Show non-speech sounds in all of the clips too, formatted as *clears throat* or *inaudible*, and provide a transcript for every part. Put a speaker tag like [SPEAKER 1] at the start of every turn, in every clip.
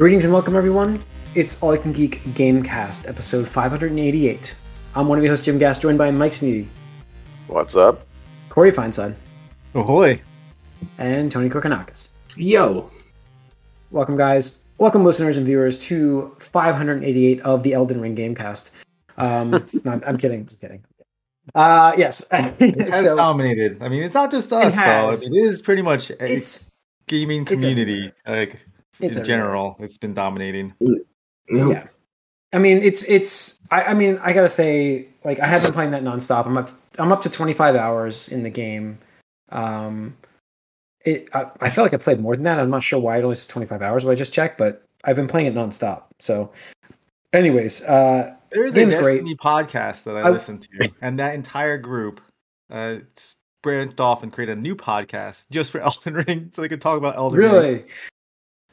[SPEAKER 1] Greetings and welcome, everyone. It's All You Can Geek Gamecast, episode 588. I'm one of your hosts, Jim Gass, joined by Mike Sneedy,
[SPEAKER 2] What's up?
[SPEAKER 1] Corey Feinstein,
[SPEAKER 3] Ahoy.
[SPEAKER 1] and Tony Kokonakis.
[SPEAKER 4] Yo,
[SPEAKER 1] Welcome, guys. Welcome, listeners and viewers, to 588 of the Elden Ring Gamecast. Um, *laughs* no, I'm, I'm kidding. Just kidding. Uh, yes. *laughs*
[SPEAKER 3] It has
[SPEAKER 1] so
[SPEAKER 3] dominated. I mean, it's not just us, though. I mean, it is pretty much a
[SPEAKER 1] it's
[SPEAKER 3] gaming
[SPEAKER 1] it's
[SPEAKER 3] community, like
[SPEAKER 1] It's
[SPEAKER 3] in general. It's been dominating.
[SPEAKER 1] yeah. I mean, it's it's. I, I mean, I gotta say, like, I have been playing that nonstop. I'm up. To, I'm up to 25 hours in the game. Um, it. I, I felt like I played more than that. I'm not sure why it only says 25 hours. But I just checked, but I've been playing it nonstop. So, anyways, uh,
[SPEAKER 3] There's a
[SPEAKER 1] Game's great.
[SPEAKER 3] Destiny podcast that I,
[SPEAKER 1] I-
[SPEAKER 3] listen to, and that entire group uh, s- branched off and created a new podcast just for *laughs* Elden Ring, so they could talk about Elden Ring.
[SPEAKER 1] Really?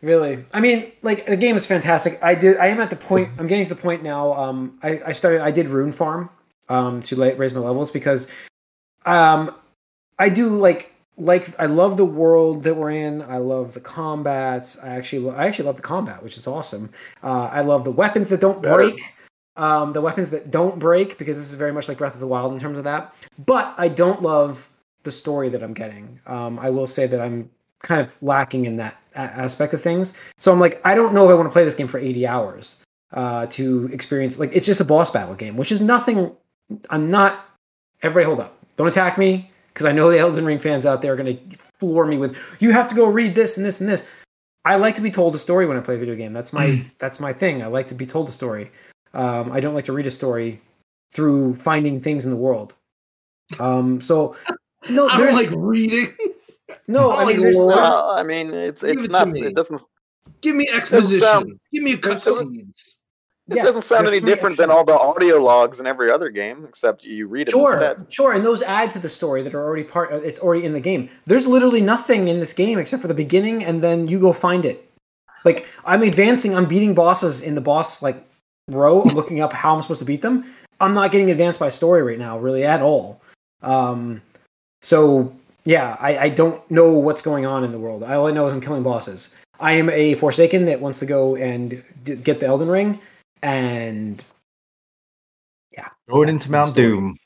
[SPEAKER 1] Really? I mean, like the game is fantastic. I did. I am at the point. I'm getting to the point now. Um, I, I started. I did rune farm, um, to la- raise my levels because, um, I do like like I love the world that we're in. I love the combats. I actually lo- I actually love the combat, which is awesome. Uh, I love the weapons that don't break. Um, the weapons that don't break because this is very much like Breath of the Wild in terms of that. But I don't love the story that I'm getting. Um, I will say that I'm kind of lacking in that a- aspect of things. So I'm like, I don't know if I want to play this game for 80 hours uh, to experience. Like, it's just a boss battle game, which is nothing. I'm not. Everybody, hold up! Don't attack me because I know the Elden Ring fans out there are going to floor me with, "You have to go read this and this and this." I like to be told a story when I play a video game. That's my that's my thing. I like to be told a story. Um, I don't like to read a story through finding things in the world. Um, so no, *laughs*
[SPEAKER 4] I
[SPEAKER 1] there's
[SPEAKER 4] don't like reading.
[SPEAKER 1] No.
[SPEAKER 4] I
[SPEAKER 1] mean,
[SPEAKER 4] lore.
[SPEAKER 2] I mean, it's it's
[SPEAKER 4] it
[SPEAKER 2] not. It doesn't.
[SPEAKER 4] Give me
[SPEAKER 2] sound-
[SPEAKER 4] exposition. Give me cutscenes.
[SPEAKER 2] It
[SPEAKER 1] yes,
[SPEAKER 2] doesn't sound any different than all the audio logs in every other game, except you read it
[SPEAKER 1] Sure,
[SPEAKER 2] instead.
[SPEAKER 1] sure, and those add to the story that are already part. uh, It's already in the game. There's literally nothing in this game except for the beginning, and then you go find it. Like I'm advancing, I'm beating bosses in the boss like row. I'm looking up how I'm supposed to beat them. I'm not getting advanced by story right now, really at all. Um, so yeah, I, I don't know what's going on in the world. All I know is I'm killing bosses. I am a Forsaken that wants to go and d- get the Elden Ring, and
[SPEAKER 3] yeah,
[SPEAKER 1] Going
[SPEAKER 3] into Mount. Doom.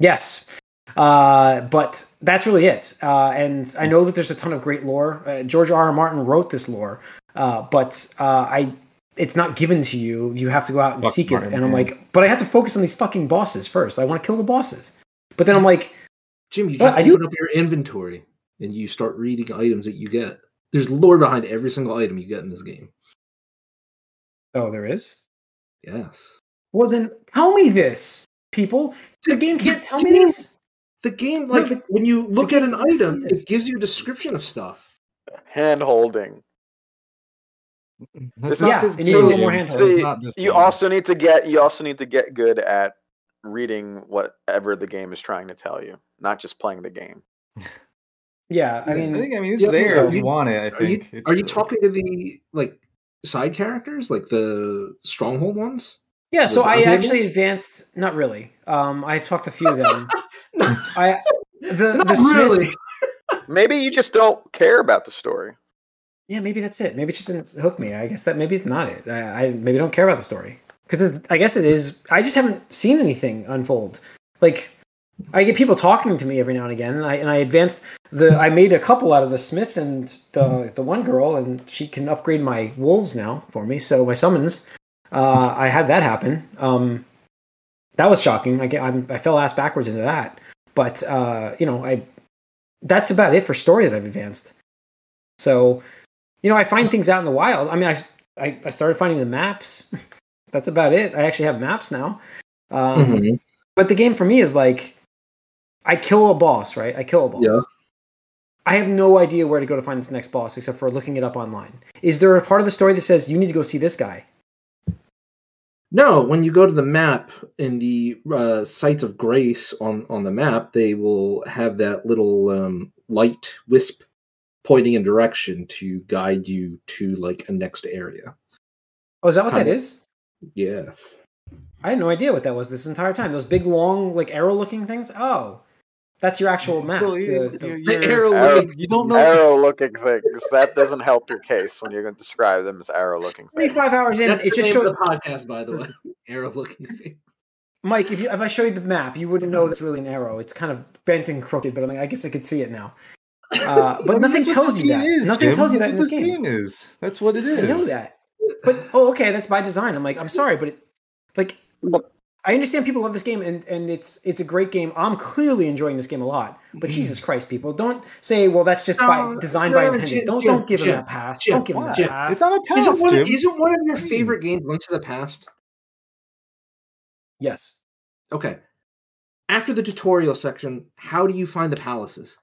[SPEAKER 1] Yes. Uh, but that's really it. Uh, and I know that there's a ton of great lore. Uh, George R. R. Martin wrote this lore, uh, but uh, I it's not given to you. You have to go out and
[SPEAKER 3] Fuck
[SPEAKER 1] seek
[SPEAKER 3] Martin,
[SPEAKER 1] it. And I'm like, but I have to focus on these fucking bosses first. I want to kill the bosses. But then I'm like,
[SPEAKER 4] Jim, you
[SPEAKER 1] Well,
[SPEAKER 4] just
[SPEAKER 1] I do-
[SPEAKER 4] open up your inventory and you start reading items that you get. There's lore behind every single item you get in this game.
[SPEAKER 1] oh, there is.
[SPEAKER 4] Yes.
[SPEAKER 1] Well, then tell me this, people. The game can't tell me this.
[SPEAKER 4] The game,
[SPEAKER 1] No,
[SPEAKER 4] like
[SPEAKER 1] the-
[SPEAKER 4] when you look at an item, it gives you a description of stuff.
[SPEAKER 2] Hand holding.
[SPEAKER 3] That's
[SPEAKER 1] Yeah,
[SPEAKER 3] not this
[SPEAKER 1] it needs a little
[SPEAKER 3] game.
[SPEAKER 1] more
[SPEAKER 3] It's
[SPEAKER 1] handhold.
[SPEAKER 3] not this
[SPEAKER 2] You
[SPEAKER 3] game.
[SPEAKER 2] also need to get. You also need to get good at reading whatever the game is trying to tell you, not just playing the game.
[SPEAKER 1] Yeah, I mean,
[SPEAKER 3] I think I mean it's
[SPEAKER 4] Yeah, I
[SPEAKER 3] there
[SPEAKER 4] so.
[SPEAKER 3] if you
[SPEAKER 4] You-
[SPEAKER 3] want it. I
[SPEAKER 4] Are you
[SPEAKER 3] think.
[SPEAKER 4] Are you talking to the like side characters, like the stronghold ones?
[SPEAKER 1] yeah. So I
[SPEAKER 4] that
[SPEAKER 1] actually advanced. Not really. Um, I've talked to a few of them. *laughs*
[SPEAKER 4] no,
[SPEAKER 1] I the
[SPEAKER 4] not
[SPEAKER 1] the Smith-
[SPEAKER 4] really. *laughs*
[SPEAKER 2] Maybe you just don't care about the story.
[SPEAKER 1] Yeah, maybe that's it. Maybe it just didn't hook me. I guess that maybe it's not it. I, I maybe don't care about the story because I guess it is. I just haven't seen anything unfold. Like I get people talking to me every now and again, and I and I advanced the. I made a couple out of the Smith and the the one girl, and she can upgrade my wolves now for me. So my summons, uh, I had that happen. Um, that was shocking. I get, I'm, I fell ass backwards into that, but uh, you know, I that's about it for story that I've advanced. So, you know, I find things out in the wild. I mean, I I, I started finding the maps. *laughs* That's about it. I actually have maps now. Um,
[SPEAKER 4] Mhm.
[SPEAKER 1] But the game for me is like, I kill a boss, right? I kill a boss.
[SPEAKER 4] Yeah.
[SPEAKER 1] I have no idea where to go to find this next boss except for looking it up online. Is there a part of the story that says you need to go see this guy?
[SPEAKER 4] No, when you go to the map in the uh, sites of grace on on the map, they will have that little um, light wisp pointing in direction to guide you to like a next area.
[SPEAKER 1] Oh, is that what that
[SPEAKER 4] Kinda.
[SPEAKER 1] is?
[SPEAKER 4] Yes.
[SPEAKER 1] I had no idea what that was this entire time. Those big, long, like arrow-looking things. Oh, That's your actual map.
[SPEAKER 3] Well, you,
[SPEAKER 1] The- the-
[SPEAKER 3] you-
[SPEAKER 4] The *laughs* arrow
[SPEAKER 2] Arrow-
[SPEAKER 4] looking-
[SPEAKER 3] you don't know.
[SPEAKER 2] Arrow looking things. That doesn't help your case when you're going to describe them as arrow looking things.
[SPEAKER 1] 25 hours in,
[SPEAKER 4] That's
[SPEAKER 1] it
[SPEAKER 4] the
[SPEAKER 1] just
[SPEAKER 4] name
[SPEAKER 1] showed
[SPEAKER 4] of the podcast, by the way. *laughs* Arrow looking.
[SPEAKER 1] Mike, if, you, if I show you the map, you wouldn't know that's really an arrow. It's kind of bent and crooked, but I mean, I guess I could see it now. Uh, *laughs* but
[SPEAKER 3] I mean,
[SPEAKER 1] nothing tells you
[SPEAKER 3] game
[SPEAKER 1] that.
[SPEAKER 3] Is,
[SPEAKER 1] nothing
[SPEAKER 3] Jim.
[SPEAKER 1] tells you
[SPEAKER 3] That's
[SPEAKER 1] that in
[SPEAKER 3] what
[SPEAKER 1] this game.
[SPEAKER 3] is. That's what it is.
[SPEAKER 1] I know that. But oh, okay, that's by design. I'm like, I'm sorry, but it, like, I understand people love this game, and and it's it's a great game. I'm clearly enjoying this game a lot. But mm-hmm. Jesus Christ, people, don't say, well, that's just by
[SPEAKER 4] No,
[SPEAKER 1] designed
[SPEAKER 4] no,
[SPEAKER 1] by
[SPEAKER 4] no,
[SPEAKER 1] intended.
[SPEAKER 4] Jim,
[SPEAKER 1] don't
[SPEAKER 4] Jim,
[SPEAKER 1] don't give him
[SPEAKER 4] Jim,
[SPEAKER 1] that pass.
[SPEAKER 4] Jim,
[SPEAKER 1] don't give him that pass.
[SPEAKER 3] It's not a pass,
[SPEAKER 4] Isn't one,
[SPEAKER 3] Jim.
[SPEAKER 4] isn't one of your favorite games Link to the Past?
[SPEAKER 1] yes.
[SPEAKER 4] Okay. After the tutorial section, how do you find the palaces?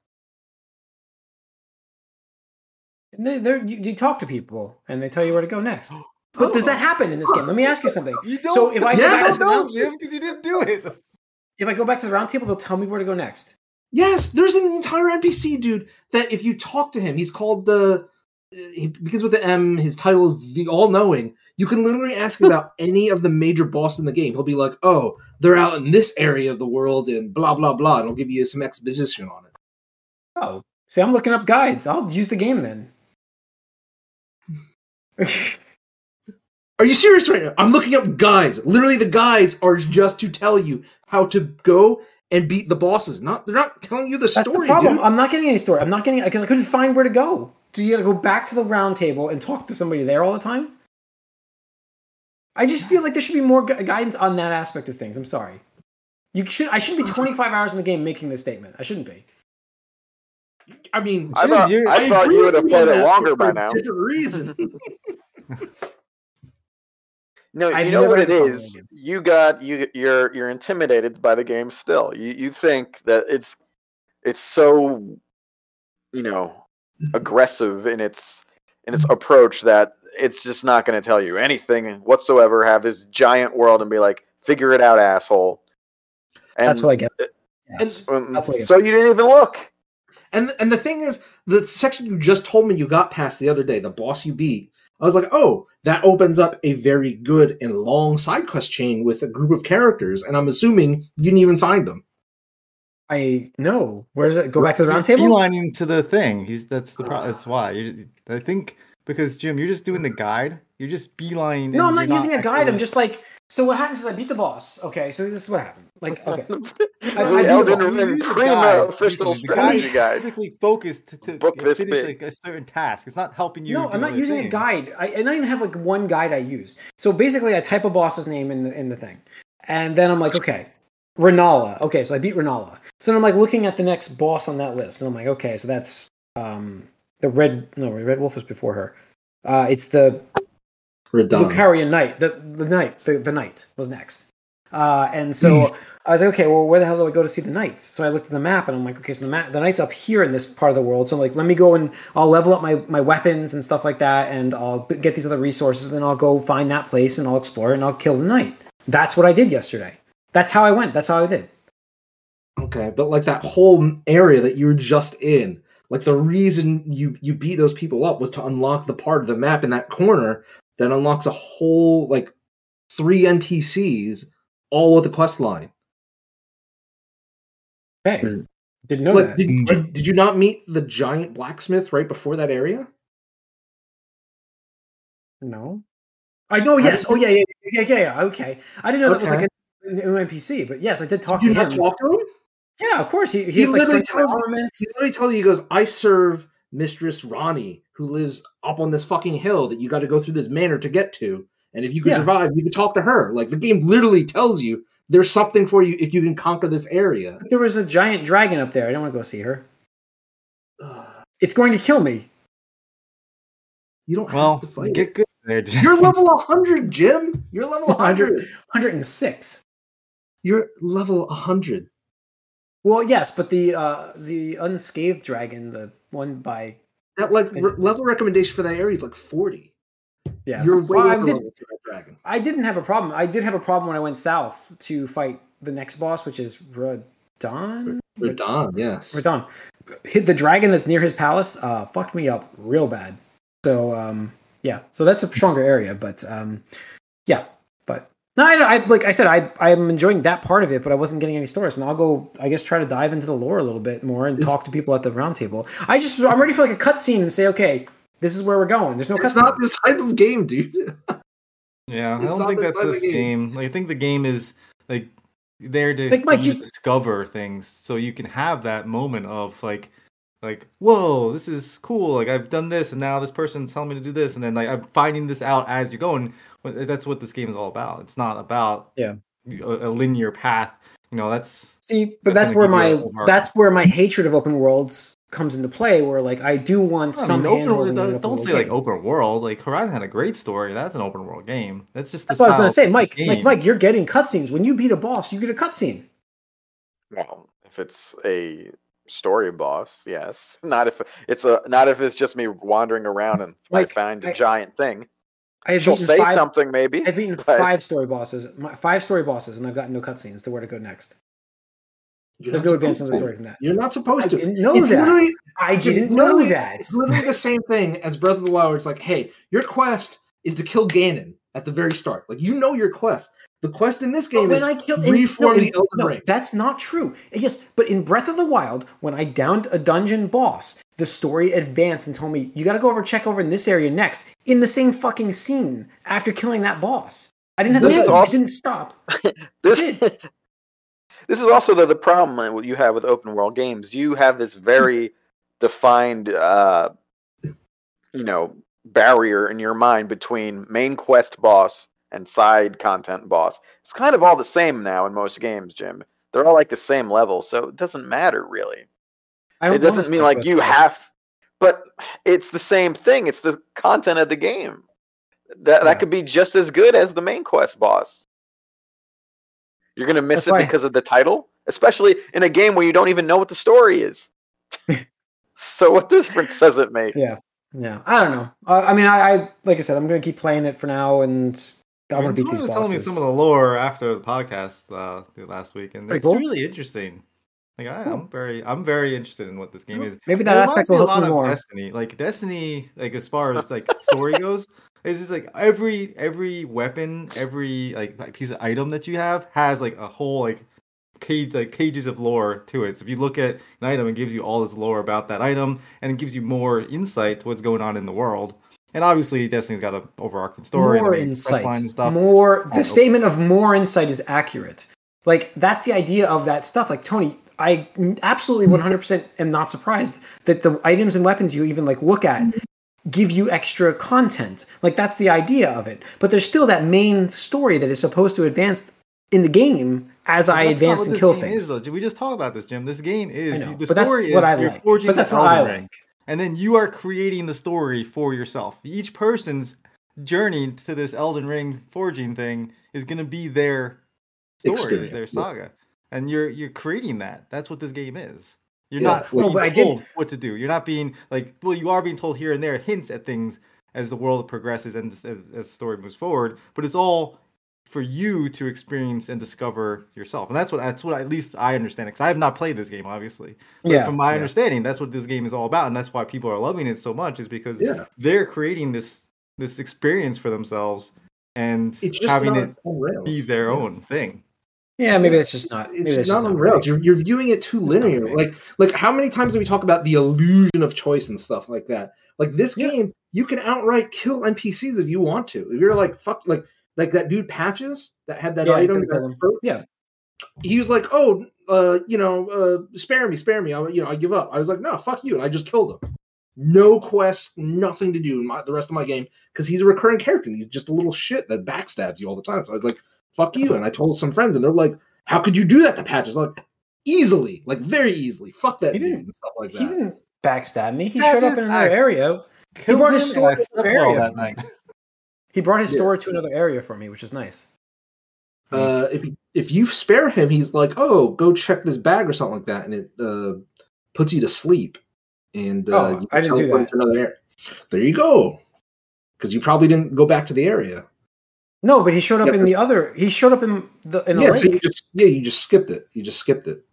[SPEAKER 1] They, they're, you, you talk to people, and they tell you where to go next. *gasps* But does that happen in this game? Let me ask you *laughs* something.
[SPEAKER 3] You don't.
[SPEAKER 1] So if I
[SPEAKER 4] go back
[SPEAKER 3] don't
[SPEAKER 4] to the
[SPEAKER 1] round-
[SPEAKER 3] Jim, because you didn't do it.
[SPEAKER 1] If I go back to the round table, they'll tell me where to go next.
[SPEAKER 4] Yes, there's an entire NPC dude that if you talk to him, he's called the. Uh, he begins with the M. His title is the All Knowing. You can literally ask him *laughs* about any of the major bosses in the game. He'll be like, "Oh, they're out in this area of the world," and blah blah blah, and he'll give you some exposition on it.
[SPEAKER 1] Oh, see, I'm looking up guides. I'll use the game then. *laughs*
[SPEAKER 4] Are you serious right now? I'm looking up guides. Literally, the guides are just to tell you how to go and beat the bosses. Not they're not telling you the
[SPEAKER 1] That's
[SPEAKER 4] story.
[SPEAKER 1] the problem.
[SPEAKER 4] dude.
[SPEAKER 1] I'm not getting any story. I'm not getting because I couldn't find where to go. So you got to go back to the round table and talk to somebody there all the time. I just feel like there should be more gu- guidance on that aspect of things. I'm sorry. You should. I shouldn't be 25 hours in the game making this statement. I shouldn't be.
[SPEAKER 4] I mean,
[SPEAKER 2] I thought,
[SPEAKER 3] you're-
[SPEAKER 2] I thought you would have played it longer
[SPEAKER 4] but
[SPEAKER 2] by
[SPEAKER 4] for
[SPEAKER 2] now.
[SPEAKER 4] a Different reason. *laughs*
[SPEAKER 2] No,
[SPEAKER 1] I've
[SPEAKER 2] you know what
[SPEAKER 1] it is.
[SPEAKER 2] it
[SPEAKER 1] this problem
[SPEAKER 2] is.
[SPEAKER 1] again.
[SPEAKER 2] You got you. You're you're intimidated by the game still. You you think that it's it's so you know aggressive in its in its approach that it's just not going to tell you anything whatsoever. Have this giant world and be like, figure it out, asshole. And
[SPEAKER 1] That's what I get. Yes.
[SPEAKER 2] um,
[SPEAKER 1] That's what I get.
[SPEAKER 2] so you didn't even look.
[SPEAKER 4] And and the thing is, the section you just told me you got past the other day, the boss you beat, I was like, oh, that opens up a very good and long side quest chain with a group of characters, and I'm assuming you didn't even find them.
[SPEAKER 1] I know. Where does it go back to the round
[SPEAKER 3] He's
[SPEAKER 1] table?
[SPEAKER 3] beelining to the thing. He's that's the pro- ah. that's why. I think because Jim, you're just doing the guide. You're just beeline.
[SPEAKER 1] No, I'm not
[SPEAKER 3] you're
[SPEAKER 1] using a guide. I'm just like. So what happens is I beat the boss. Okay, so this is what happened. Like, okay, *laughs* I- I do
[SPEAKER 2] Elden
[SPEAKER 1] know.
[SPEAKER 2] Ring
[SPEAKER 3] You use a guide.
[SPEAKER 2] official
[SPEAKER 3] the
[SPEAKER 2] strategy
[SPEAKER 3] is
[SPEAKER 2] guide.
[SPEAKER 3] specifically focused to, to
[SPEAKER 2] Book this
[SPEAKER 3] finish
[SPEAKER 2] big.
[SPEAKER 3] like a certain task. It's not helping you.
[SPEAKER 1] no,
[SPEAKER 3] do
[SPEAKER 1] I'm not
[SPEAKER 3] other
[SPEAKER 1] using a guide. I, I don't even have like one guide I use. So basically, I type a boss's name in the in the thing, and then I'm like, okay, Renala. Okay, so I beat Renala. So then I'm like looking at the next boss on that list, and I'm like, okay, so that's um the red. No, Red Wolf was before her. Uh, it's the
[SPEAKER 4] Radon.
[SPEAKER 1] Lucarian Knight. The the knight. The, the knight was next. Uh, and so I was like, okay, well, where the hell do I go to see the knight? So I looked at the map and I'm like, okay, so the map, the knight's up here in this part of the world. So I'm like, let me go and I'll level up my, my weapons and stuff like that, and I'll get these other resources, and then I'll go find that place and I'll explore it and I'll kill the knight. That's what I did yesterday. That's how I went. That's how I did.
[SPEAKER 4] Okay, but like that whole area that you were just in, like the reason you you beat those people up was to unlock the part of the map in that corner that unlocks a whole like three NPCs all with the quest line.
[SPEAKER 1] Okay,
[SPEAKER 4] Mm.
[SPEAKER 1] didn't know
[SPEAKER 4] like,
[SPEAKER 1] that.
[SPEAKER 4] did,
[SPEAKER 3] Mm.
[SPEAKER 4] did, did you not meet the giant blacksmith right before that area?
[SPEAKER 1] No, I know. Yes.
[SPEAKER 4] did
[SPEAKER 1] Oh yeah, yeah, yeah, yeah, yeah. Okay, I didn't know that was
[SPEAKER 4] Okay.
[SPEAKER 1] like a new NPC, but yes, I did talk
[SPEAKER 4] Did you
[SPEAKER 1] to him.
[SPEAKER 4] not talk to him?
[SPEAKER 1] Yeah, of course. He, he,
[SPEAKER 4] He
[SPEAKER 1] has, like,
[SPEAKER 4] literally tells you- He literally tells you, he goes, I serve Mistress Ranni, who lives up on this fucking hill that you got to go through this manor to get to. And if you can
[SPEAKER 1] Yeah.
[SPEAKER 4] survive, you can talk to her. Like the game literally tells you there's something for you if you can conquer this area.
[SPEAKER 1] There was a giant dragon up there. I don't want to go see her.
[SPEAKER 4] Ugh.
[SPEAKER 1] It's going to kill me.
[SPEAKER 4] You don't
[SPEAKER 3] Well,
[SPEAKER 4] have to fight.
[SPEAKER 3] get good there, *laughs* Jim.
[SPEAKER 4] You're level 100, Jim. *laughs* You're level 100.
[SPEAKER 1] 106.
[SPEAKER 4] You're level 100.
[SPEAKER 1] Well, yes, but the uh the unscathed dragon, the one by
[SPEAKER 4] That like
[SPEAKER 1] Is-
[SPEAKER 4] re- level recommendation for that area is like 40.
[SPEAKER 1] yeah.
[SPEAKER 4] You're way
[SPEAKER 1] Well, I, did,
[SPEAKER 4] level that dragon.
[SPEAKER 1] I didn't have a problem. I did have a problem when I went south to fight the next boss, which is Radahn.
[SPEAKER 4] Radahn, yes.
[SPEAKER 1] Radahn. Hit the dragon that's near his palace. Uh, fucked me up real bad. So um, yeah. So that's a stronger area, but um, yeah. But No, I, I like I said, I I'm enjoying that part of it, but I wasn't getting any stories, and I'll go. I guess try to dive into the lore a little bit more and
[SPEAKER 4] It's-
[SPEAKER 1] talk to people at the roundtable. I just I'm ready for like a cutscene and say, okay, this is where we're going. There's no
[SPEAKER 4] It's
[SPEAKER 1] cutscene.
[SPEAKER 4] not this type of game, dude. *laughs*
[SPEAKER 3] Yeah,
[SPEAKER 4] It's
[SPEAKER 3] I don't think
[SPEAKER 4] the
[SPEAKER 3] that's
[SPEAKER 4] type
[SPEAKER 3] this
[SPEAKER 4] game.
[SPEAKER 3] game. Like, I think the game is like there to
[SPEAKER 1] Like, Mike,
[SPEAKER 3] you
[SPEAKER 1] you-
[SPEAKER 3] to discover things, so you can have that moment of like, like, whoa, this is cool. Like, I've done this, and now this person's telling me to do this, and then like I'm finding this out as you're going. That's what this game is all about. It's not about
[SPEAKER 1] Yeah.
[SPEAKER 3] a, a linear path. You know, that's
[SPEAKER 1] See, but
[SPEAKER 3] That's
[SPEAKER 1] that's, where my that's where my hatred of open worlds comes into play. Where like I do want
[SPEAKER 3] I mean,
[SPEAKER 1] some
[SPEAKER 3] open,
[SPEAKER 1] hand-holding in an
[SPEAKER 3] don't, don't
[SPEAKER 1] world
[SPEAKER 3] say like open world. Like Horizon had a great story. That's an open world game. That's just the
[SPEAKER 1] That's what I was gonna say,
[SPEAKER 3] of
[SPEAKER 1] Mike. Like. Mike, you're getting cutscenes when you beat a boss. You get a cutscene.
[SPEAKER 2] Well, if it's a story boss, yes. *laughs* Not if it's a not if it's just me wandering around and I find a
[SPEAKER 1] I-
[SPEAKER 2] giant thing.
[SPEAKER 1] I have
[SPEAKER 2] She'll say
[SPEAKER 1] five.
[SPEAKER 2] something maybe.
[SPEAKER 1] I've beaten
[SPEAKER 2] but-
[SPEAKER 1] five story bosses, my, five story bosses, and I've gotten no cutscenes to where to go next.
[SPEAKER 4] You're
[SPEAKER 1] There's no advancement of the story from that.
[SPEAKER 4] You're not supposed
[SPEAKER 1] I
[SPEAKER 4] to.
[SPEAKER 1] didn't know
[SPEAKER 4] it's
[SPEAKER 1] that.
[SPEAKER 4] literally
[SPEAKER 1] I
[SPEAKER 4] it's
[SPEAKER 1] didn't know that.
[SPEAKER 4] It's literally the same thing as Breath of the Wild. Where it's like, hey, your quest is to kill Ganon at the very start. Like you know your quest. The quest in this
[SPEAKER 1] But
[SPEAKER 4] game
[SPEAKER 1] when
[SPEAKER 4] is
[SPEAKER 1] I killed in-
[SPEAKER 4] reform
[SPEAKER 1] no,
[SPEAKER 4] the
[SPEAKER 1] in-
[SPEAKER 4] Elden
[SPEAKER 1] no,
[SPEAKER 4] Ring.
[SPEAKER 1] That's not true. Yes, but in Breath of the Wild, when I downed a dungeon boss, the story advanced and told me you got to go over check over in this area next in the same fucking scene after killing that boss. I didn't have
[SPEAKER 2] This
[SPEAKER 1] to.
[SPEAKER 2] is
[SPEAKER 1] I
[SPEAKER 2] also-
[SPEAKER 1] didn't stop. *laughs*
[SPEAKER 2] this
[SPEAKER 1] did. *laughs*
[SPEAKER 2] this is also the, the problem that you have with open world games. You have this very *laughs* defined, uh, you know, barrier in your mind between main quest boss and side content boss. It's kind of all the same now in most games, Jim. They're all like the same level, so it doesn't matter really. It doesn't mean like you have, but it's the same thing. It's the content of the game. That
[SPEAKER 1] Yeah.
[SPEAKER 2] that could be just as good as the main quest boss. You're gonna miss
[SPEAKER 1] That's
[SPEAKER 2] it
[SPEAKER 1] why-
[SPEAKER 2] because of the title, especially in a game where you don't even know what the story is. *laughs* so what difference does it make?
[SPEAKER 1] Yeah, yeah. I don't know. Uh, I mean, I, I like I said, I'm gonna keep playing it for now, and I want to beat these
[SPEAKER 3] was
[SPEAKER 1] bosses.
[SPEAKER 3] telling me some of the lore after the podcast uh, last week, and
[SPEAKER 1] Pretty
[SPEAKER 3] it's
[SPEAKER 1] cool.
[SPEAKER 3] really interesting. Like I, I'm very, I'm very interested in what this game is.
[SPEAKER 1] Maybe that
[SPEAKER 3] reminds
[SPEAKER 1] aspect will
[SPEAKER 3] a lot
[SPEAKER 1] me
[SPEAKER 3] of
[SPEAKER 1] more.
[SPEAKER 3] Destiny, like Destiny, like as far as like story goes, it's just like every every weapon, every like piece of item that you have has like a whole like cage like cages of lore to it. So if you look at an item, it gives you all this lore about that item, and it gives you more insight to what's going on in the world. And obviously, Destiny's got an overarching story,
[SPEAKER 1] more
[SPEAKER 3] and
[SPEAKER 1] insight,
[SPEAKER 3] line and stuff.
[SPEAKER 1] more. The statement of more insight is accurate. Like that's the idea of that stuff. Like Tony, I absolutely mm-hmm. 100 percent am not surprised that the items and weapons you even like look at mm-hmm. give you extra content. Like that's the idea of it. But there's still that main story that is supposed to advance in the game as I advance and kill
[SPEAKER 3] game
[SPEAKER 1] things.
[SPEAKER 3] Is, though. We just talk about this, Jim. This game is
[SPEAKER 1] know,
[SPEAKER 3] the story is
[SPEAKER 1] what I
[SPEAKER 3] you're forging
[SPEAKER 1] But that's I
[SPEAKER 3] Elden Ring,
[SPEAKER 1] like.
[SPEAKER 3] And then you are creating the story for yourself. Each person's journey to this Elden Ring forging thing is going to be their story, is their
[SPEAKER 4] Experience, yeah.
[SPEAKER 3] saga, and you're you're creating that. That's what this game is. You're
[SPEAKER 4] Yeah,
[SPEAKER 3] not
[SPEAKER 4] well,
[SPEAKER 3] being
[SPEAKER 1] but I did-
[SPEAKER 3] told what to do. You're not being like well, you are being told here and there hints at things as the world progresses and as, as the story moves forward. But it's all for you to experience and discover yourself, and that's what that's what at least I understand. Because I have not played this game, obviously. But
[SPEAKER 1] Yeah,
[SPEAKER 3] from my
[SPEAKER 1] yeah.
[SPEAKER 3] understanding, that's what this game is all about, and that's why people are loving it so much. Is because
[SPEAKER 4] Yeah.
[SPEAKER 3] they're creating this this experience for themselves and
[SPEAKER 4] It's just
[SPEAKER 3] having it
[SPEAKER 4] on
[SPEAKER 3] be their
[SPEAKER 4] Yeah.
[SPEAKER 3] own thing.
[SPEAKER 1] Yeah, maybe that's just not.
[SPEAKER 4] It's
[SPEAKER 1] that's
[SPEAKER 4] not
[SPEAKER 1] just
[SPEAKER 4] on rails. You're, you're viewing it too
[SPEAKER 3] It's
[SPEAKER 4] linear. Like like how many times do we talk about the illusion of choice and stuff like that? Like this
[SPEAKER 1] Yeah.
[SPEAKER 4] game, you can outright kill NPCs if you want to. If you're like fuck, like like that dude Patches that had that
[SPEAKER 1] Yeah,
[SPEAKER 4] item. that
[SPEAKER 1] him.
[SPEAKER 4] fruit,
[SPEAKER 1] Yeah.
[SPEAKER 4] he was like, "Oh, uh, you know, uh, spare me, spare me. I, you know, I give up." I was like, "No, fuck you," and I just killed him. No quest, nothing to do in my, the rest of my game because he's a recurring character. and He's just a little shit that backstabs you all the time. So I was like, "Fuck you," and I told some friends, and they're like, "How could you do that to Patches?" Like, easily, like very easily. Fuck that
[SPEAKER 1] He
[SPEAKER 4] dude
[SPEAKER 1] didn't-
[SPEAKER 4] and stuff like
[SPEAKER 1] He didn't backstab me. He
[SPEAKER 3] Yeah,
[SPEAKER 1] showed up in another
[SPEAKER 3] act-
[SPEAKER 1] area.
[SPEAKER 3] Killed
[SPEAKER 1] brought his story to
[SPEAKER 3] slept
[SPEAKER 1] the
[SPEAKER 3] well
[SPEAKER 1] area
[SPEAKER 3] that night.
[SPEAKER 1] He brought his
[SPEAKER 4] Yeah.
[SPEAKER 1] story to another area for me, which is nice.
[SPEAKER 4] Uh, if you, if you spare him, he's like, "Oh, go check this bag or something like that," and it uh, puts you to sleep. And uh,
[SPEAKER 1] Oh,
[SPEAKER 4] you
[SPEAKER 1] I didn't do that.
[SPEAKER 4] to another area. There you go. Because you probably didn't go back to the area.
[SPEAKER 1] No, but he showed up
[SPEAKER 4] Yeah,
[SPEAKER 1] in the other. He showed up in the in
[SPEAKER 4] yeah, so you just yeah, you just skipped it. You just skipped it.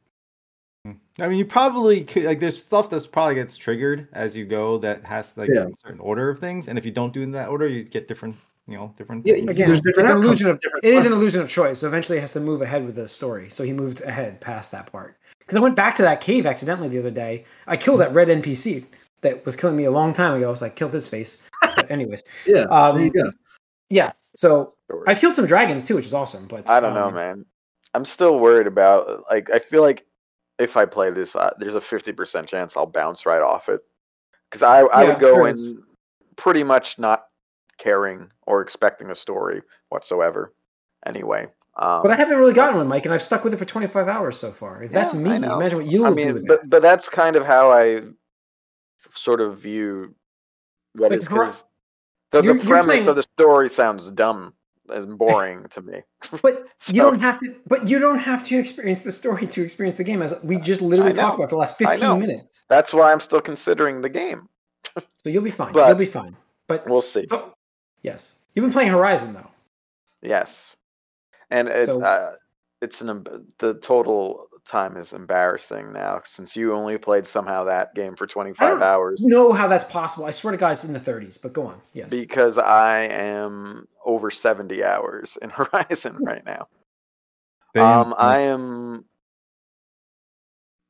[SPEAKER 3] I mean, you probably could like. There's stuff that's probably gets triggered as you go that has like
[SPEAKER 4] Yeah.
[SPEAKER 3] a certain order of things, and if you don't do it in that order, you get different you know different.
[SPEAKER 4] Yeah.
[SPEAKER 1] Again,
[SPEAKER 4] There's different
[SPEAKER 1] it's an illusion of
[SPEAKER 4] different
[SPEAKER 1] it is an illusion of choice. So eventually, he has to move ahead with the story. So he moved ahead past that part. Because I went back to that cave accidentally the other day. I killed that red NPC that was killing me a long time ago. I was like, killed his face. But anyways, *laughs*
[SPEAKER 4] Yeah,
[SPEAKER 1] Um,
[SPEAKER 4] there you go.
[SPEAKER 1] yeah. So. I killed some dragons too, which is awesome. But
[SPEAKER 2] I don't know,
[SPEAKER 1] um,
[SPEAKER 2] man. I'm still worried about like I feel like if I play this, uh, there's a 50% chance I'll bounce right off it because I I
[SPEAKER 1] Yeah,
[SPEAKER 2] would go
[SPEAKER 1] there
[SPEAKER 2] in pretty much not caring or expecting a story whatsoever. Anyway, um,
[SPEAKER 1] But I haven't really gotten one, Mike, and I've stuck with it for 25 hours so far. If that's me, imagine what you
[SPEAKER 2] I
[SPEAKER 1] will do
[SPEAKER 2] mean,
[SPEAKER 1] with
[SPEAKER 2] but
[SPEAKER 1] that.
[SPEAKER 2] but that's kind of how I sort of view what
[SPEAKER 1] Like,
[SPEAKER 2] is because the, the premise
[SPEAKER 1] playing-
[SPEAKER 2] of the story sounds dumb and boring to me. *laughs*
[SPEAKER 1] But
[SPEAKER 2] So-
[SPEAKER 1] you don't have to. But you don't have to experience the story to experience the game, as we just literally talked about for the last
[SPEAKER 2] I
[SPEAKER 1] 15 minutes.
[SPEAKER 2] That's why I'm still considering the game.
[SPEAKER 1] So you'll be fine. *laughs*
[SPEAKER 2] But-
[SPEAKER 1] you'll be fine. But
[SPEAKER 2] We'll see.
[SPEAKER 1] so- yes, you've been playing Horizon though.
[SPEAKER 2] Yes, and it's
[SPEAKER 1] So-
[SPEAKER 2] uh, it's an the total time is embarrassing now since you only played somehow that game for 25
[SPEAKER 1] don't
[SPEAKER 2] hours
[SPEAKER 1] know how that's possible. I swear to God, it's in the 30s. But go on. Yes.
[SPEAKER 2] because I am over 70 hours in *laughs* Horizon right now.
[SPEAKER 3] Damn,
[SPEAKER 2] Um, I am.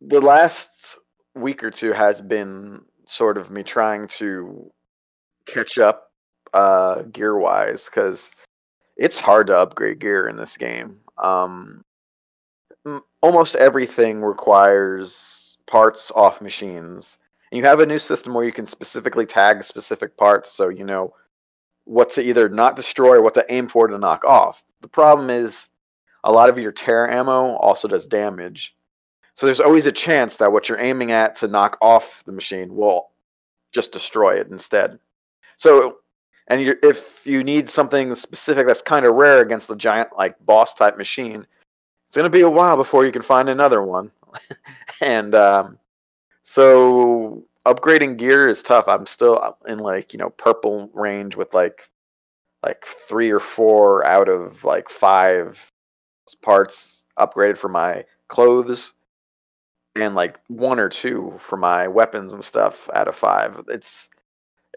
[SPEAKER 2] The last week or two has been sort of me trying to catch up uh, gear wise because it's hard to upgrade gear in this game. Um, almost everything requires parts off machines. And you have a new system where you can specifically tag specific parts so you know what to either not destroy or what to aim for to knock off. The problem is a lot of your tear ammo also does damage. So there's always a chance that what you're aiming at to knock off the machine will just destroy it instead. So, and if you need something specific that's kind of rare against the giant like boss type machine, it's gonna be a while before you can find another one. *laughs* and um, so upgrading gear is tough. I'm still in like you know purple range with like like three or four out of like five parts upgraded for my clothes and like one or two for my weapons and stuff out of five. It's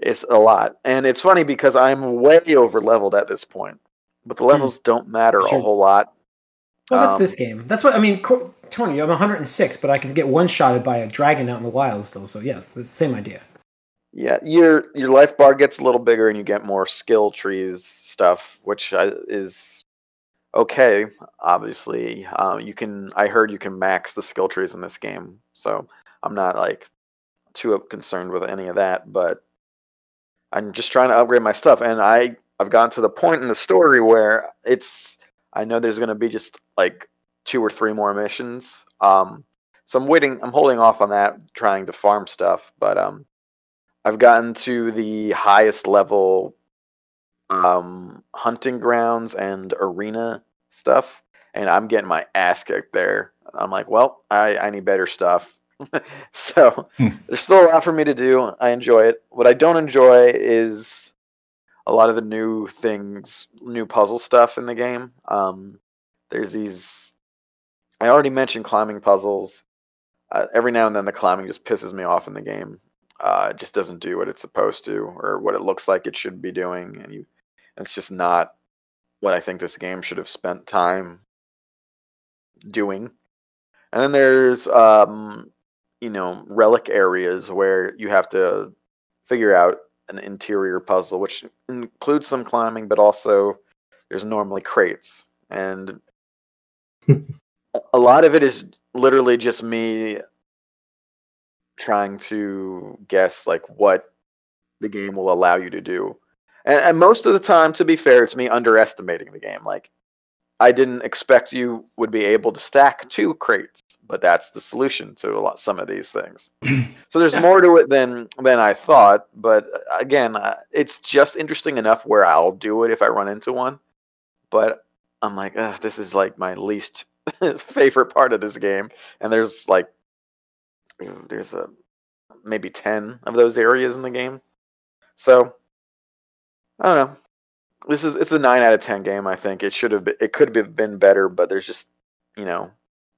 [SPEAKER 2] it's a lot. And it's funny because I'm way over leveled at this point. But the levels don't matter
[SPEAKER 1] Sure.
[SPEAKER 2] a whole lot.
[SPEAKER 1] Well, that's
[SPEAKER 2] Um,
[SPEAKER 1] this game. That's what I mean. Co- Tony, I'm 106, but I can get one shotted by a dragon out in the wild still. So yes, the same idea.
[SPEAKER 2] Yeah, your your life bar gets a little bigger and you get more skill trees stuff, which I, is okay. Obviously, um, you can. I heard you can max the skill trees in this game, so I'm not like too concerned with any of that. But I'm just trying to upgrade my stuff, and I I've gotten to the point in the story where it's. I know there's gonna be just like two or three more missions. Um, so I'm waiting. I'm holding off on that, trying to farm stuff, but um. I've gotten to the highest level um, hunting grounds and arena stuff, and I'm getting my ass kicked there. I'm like, well, I, I need better stuff. *laughs* so
[SPEAKER 3] Hmm.
[SPEAKER 2] there's still a lot for me to do. I enjoy it. What I don't enjoy is a lot of the new things, new puzzle stuff in the game. Um, there's these. I already mentioned climbing puzzles. Uh, every now and then, the climbing just pisses me off in the game uh, it just doesn't do what it's supposed to or what it looks like it should be doing and you it's just not what i think this game should have spent time doing and then there's um you know relic areas where you have to figure out an interior puzzle which includes some climbing but also there's normally crates and *laughs* a lot of it is literally just me trying to guess like what the game will allow you to do. And, and most of the time, to be fair, it's me underestimating the game. Like I didn't expect you would be able to stack two crates, but that's the solution to a lot some of these things. *clears throat* so there's more to it than than I thought. But uh, again, uh, it's just interesting enough where I'll do it if I run into one. But I'm like, this is like my least *laughs* favorite part of this game, and there's like there's a maybe 10 of those areas in the game so i don't know this is it's a 9 out of 10 game i think it should have been, it could have been better but there's just you know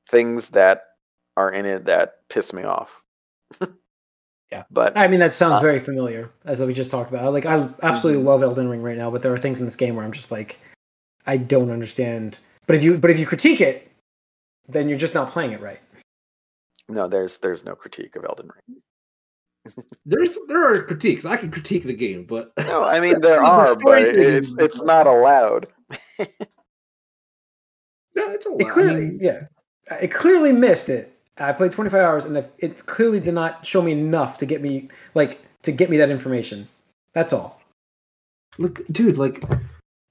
[SPEAKER 2] things that are in it that piss me off *laughs*
[SPEAKER 1] Yeah.
[SPEAKER 2] But
[SPEAKER 1] I mean, that sounds
[SPEAKER 2] Uh,
[SPEAKER 1] very familiar, as we just talked about. Like, I absolutely love Elden Ring right now, but there are things in this game where I'm just like, I don't understand. But if you, but if you critique it, then you're just not playing it right.
[SPEAKER 2] no, there's there's no critique of Elden Ring.
[SPEAKER 4] There's there are critiques. I can critique the game, but *laughs*
[SPEAKER 2] No, I mean there *laughs*
[SPEAKER 4] The
[SPEAKER 2] are, but
[SPEAKER 4] thing
[SPEAKER 2] it's it's not allowed. *laughs*
[SPEAKER 4] no, it's a
[SPEAKER 1] It
[SPEAKER 4] lot. I
[SPEAKER 1] clearly,
[SPEAKER 4] mean,
[SPEAKER 1] yeah, it clearly missed it. I played 25 hours, and it- it clearly did not show me enough to get me like to get me that information. That's all.
[SPEAKER 4] look, dude, like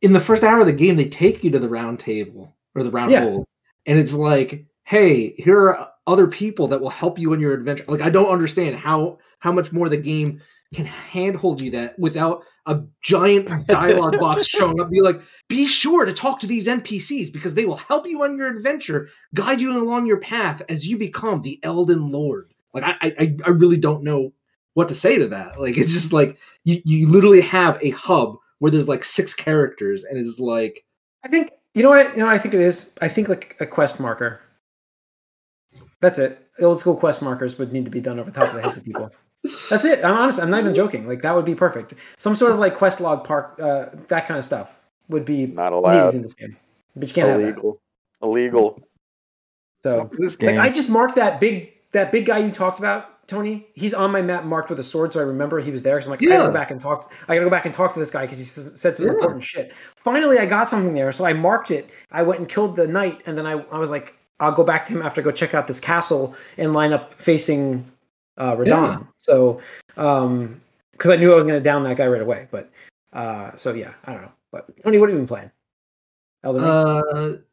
[SPEAKER 4] in the first hour of the game, they take you to the round table or the round
[SPEAKER 1] Yeah.
[SPEAKER 4] hole, and it's like, hey, here are other people that will help you in your adventure. Like, I don't understand how how much more the game can handhold you that without a giant *laughs* dialogue box showing up. Be like, be sure to talk to these NPCs because they will help you on your adventure, guide you along your path as you become the Elden Lord. Like, I I, I really don't know what to say to that. Like, it's just like you, you literally have a hub where there's like six characters and it's like
[SPEAKER 1] I think you know what you know what I think it is. I think like a quest marker. That's it. Old school quest markers would need to be done over top of the heads of people. That's it. I'm honest. I'm not even joking. Like that would be perfect. Some sort of like quest log park, uh, that kind of stuff would be
[SPEAKER 2] Not allowed.
[SPEAKER 1] in this game. But you can't have that.
[SPEAKER 2] Illegal. Illegal.
[SPEAKER 1] So
[SPEAKER 3] This
[SPEAKER 1] like. I just marked that big that big guy you talked about, Tony. He's on my map marked with a sword, so I remember he was there. So I'm like, I gotta go back and talk. I gotta go back and talk to this guy because he said some
[SPEAKER 4] Yeah.
[SPEAKER 1] important shit. Finally, I got something there, so I marked it. I went and killed the knight, and then I, I was like, I'll go back to him after I go check out this castle and line up facing uh, Radahn.
[SPEAKER 4] Yeah.
[SPEAKER 1] So, um, because I knew I was gonna down that guy right away. But uh, so yeah, I don't know. But Tony, what have you been playing? Elden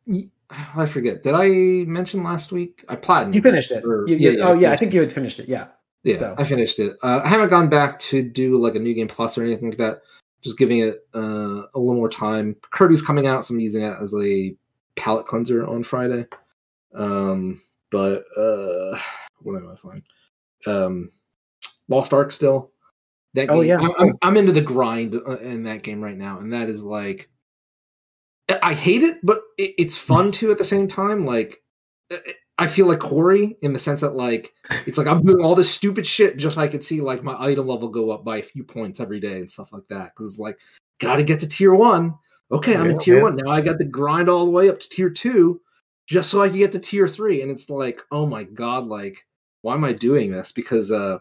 [SPEAKER 1] Ring?
[SPEAKER 4] uh I forget. Did I mention last week? I platinumed.
[SPEAKER 1] you finished it.
[SPEAKER 4] or-
[SPEAKER 1] You- you- oh yeah, I think you had finished it. Yeah.
[SPEAKER 4] Yeah,
[SPEAKER 1] So.
[SPEAKER 4] I finished it. Uh, I haven't gone back to do like a new game plus or anything like that. Just giving it uh, a little more time. Kirby's coming out, so I'm using it as a palate cleanser on Friday. Um, but uh, what am I playing? Um, Lost Ark still. That
[SPEAKER 1] Oh, yeah.
[SPEAKER 4] I'm, I'm, I'm into the grind uh, in that game right now, and that is like, I- hate it, but it, it's fun *laughs* too at the same time. Like, I- I feel like Corey in the sense that like it's like I'm doing all this stupid shit just so I could see like my item level go up by a few points every day and stuff like that. Because it's like, gotta get to tier one. Okay, I'm in tier
[SPEAKER 3] yeah.
[SPEAKER 4] one. Now I got to grind all the way up to tier two just so I can get to tier three. And it's like, oh my god, like, why am I doing this? Because uh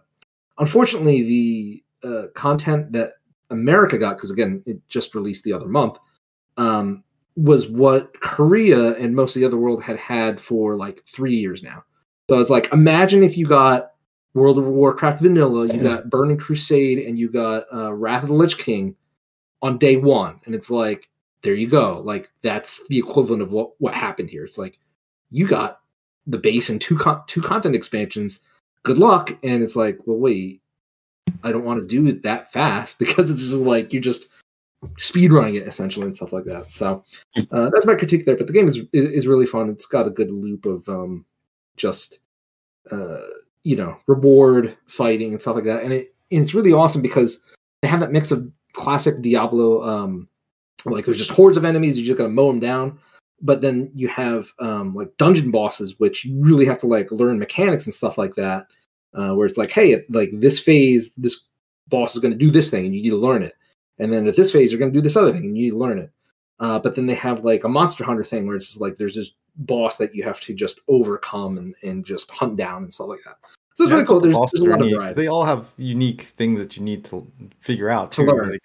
[SPEAKER 4] unfortunately the uh content that America got, because again, it just released the other month, um, was what Korea and most of the other world had had for like three years now. So it's like, imagine if you got World of Warcraft Vanilla, you got *clears throat* Burning Crusade, and you got uh, Wrath of the Lich King on day one, and it's like, there you go. Like that's the equivalent of what what happened here. It's like you got the base and two con- two content expansions. Good luck, and it's like, well, wait, I don't want to do it that fast *laughs* because it's just like you're just speed running it essentially and stuff like that. So uh, that's my critique there. But the game is is really fun. It's got a good loop of um, just uh, you know reward fighting and stuff like that, and it and it's really awesome because they have that mix of classic Diablo. Um, like there's just hordes of enemies, you're just gonna mow them down. But then you have um, like dungeon bosses, which you really have to like learn mechanics and stuff like that. Uh, where it's like, hey, like this phase, this boss is going to do this thing, and you need to learn it. And then at this phase, they're going to do this other thing, and you need to learn it. Uh, but then they have like a monster hunter thing where it's just like there's this boss that you have to just overcome and, and just hunt down and stuff like that. So it's really cool. There's, there's a lot of variety.
[SPEAKER 3] They all have unique things that you need to figure out
[SPEAKER 4] To learn.
[SPEAKER 3] Like,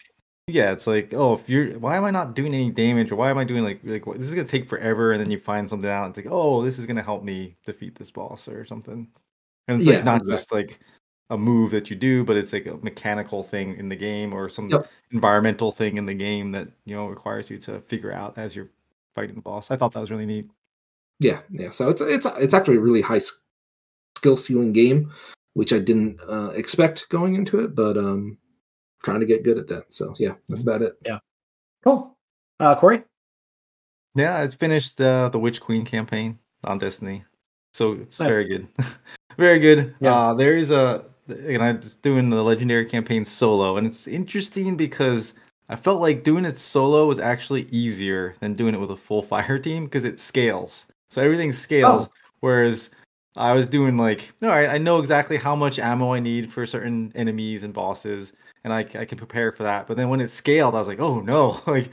[SPEAKER 3] yeah, it's like, oh, if you're, why am I not doing any damage, or why am I doing like, like, what, this is gonna take forever, and then you find something out. It's like, oh, this is gonna help me defeat this boss or something. And it's
[SPEAKER 4] Yeah,
[SPEAKER 3] like not
[SPEAKER 4] exactly.
[SPEAKER 3] just like a move that you do, but it's like a mechanical thing in the game or some
[SPEAKER 4] Yep.
[SPEAKER 3] environmental thing in the game that you know requires you to figure out as you're fighting the boss. I thought that was really neat.
[SPEAKER 4] Yeah, yeah. So it's it's it's actually a really high skill ceiling game, which I didn't uh, expect going into it, but um, trying to get good at that. So yeah, that's about it. Yeah.
[SPEAKER 1] Cool. Uh, Corey?
[SPEAKER 3] Yeah, it's finished uh, the Witch Queen campaign on Destiny, so it's
[SPEAKER 1] Nice.
[SPEAKER 3] very good, *laughs* very good.
[SPEAKER 1] Yeah.
[SPEAKER 3] Uh, there is a, and I'm just doing the legendary campaign solo, and it's interesting because I felt like doing it solo was actually easier than doing it with a full *laughs* fire team because it scales. So everything scales,
[SPEAKER 1] Oh.
[SPEAKER 3] whereas I was doing like, all right, I know exactly how much ammo I need for certain enemies and bosses, and I, I can prepare for that. But then when it scaled, I was like, oh no, *laughs* like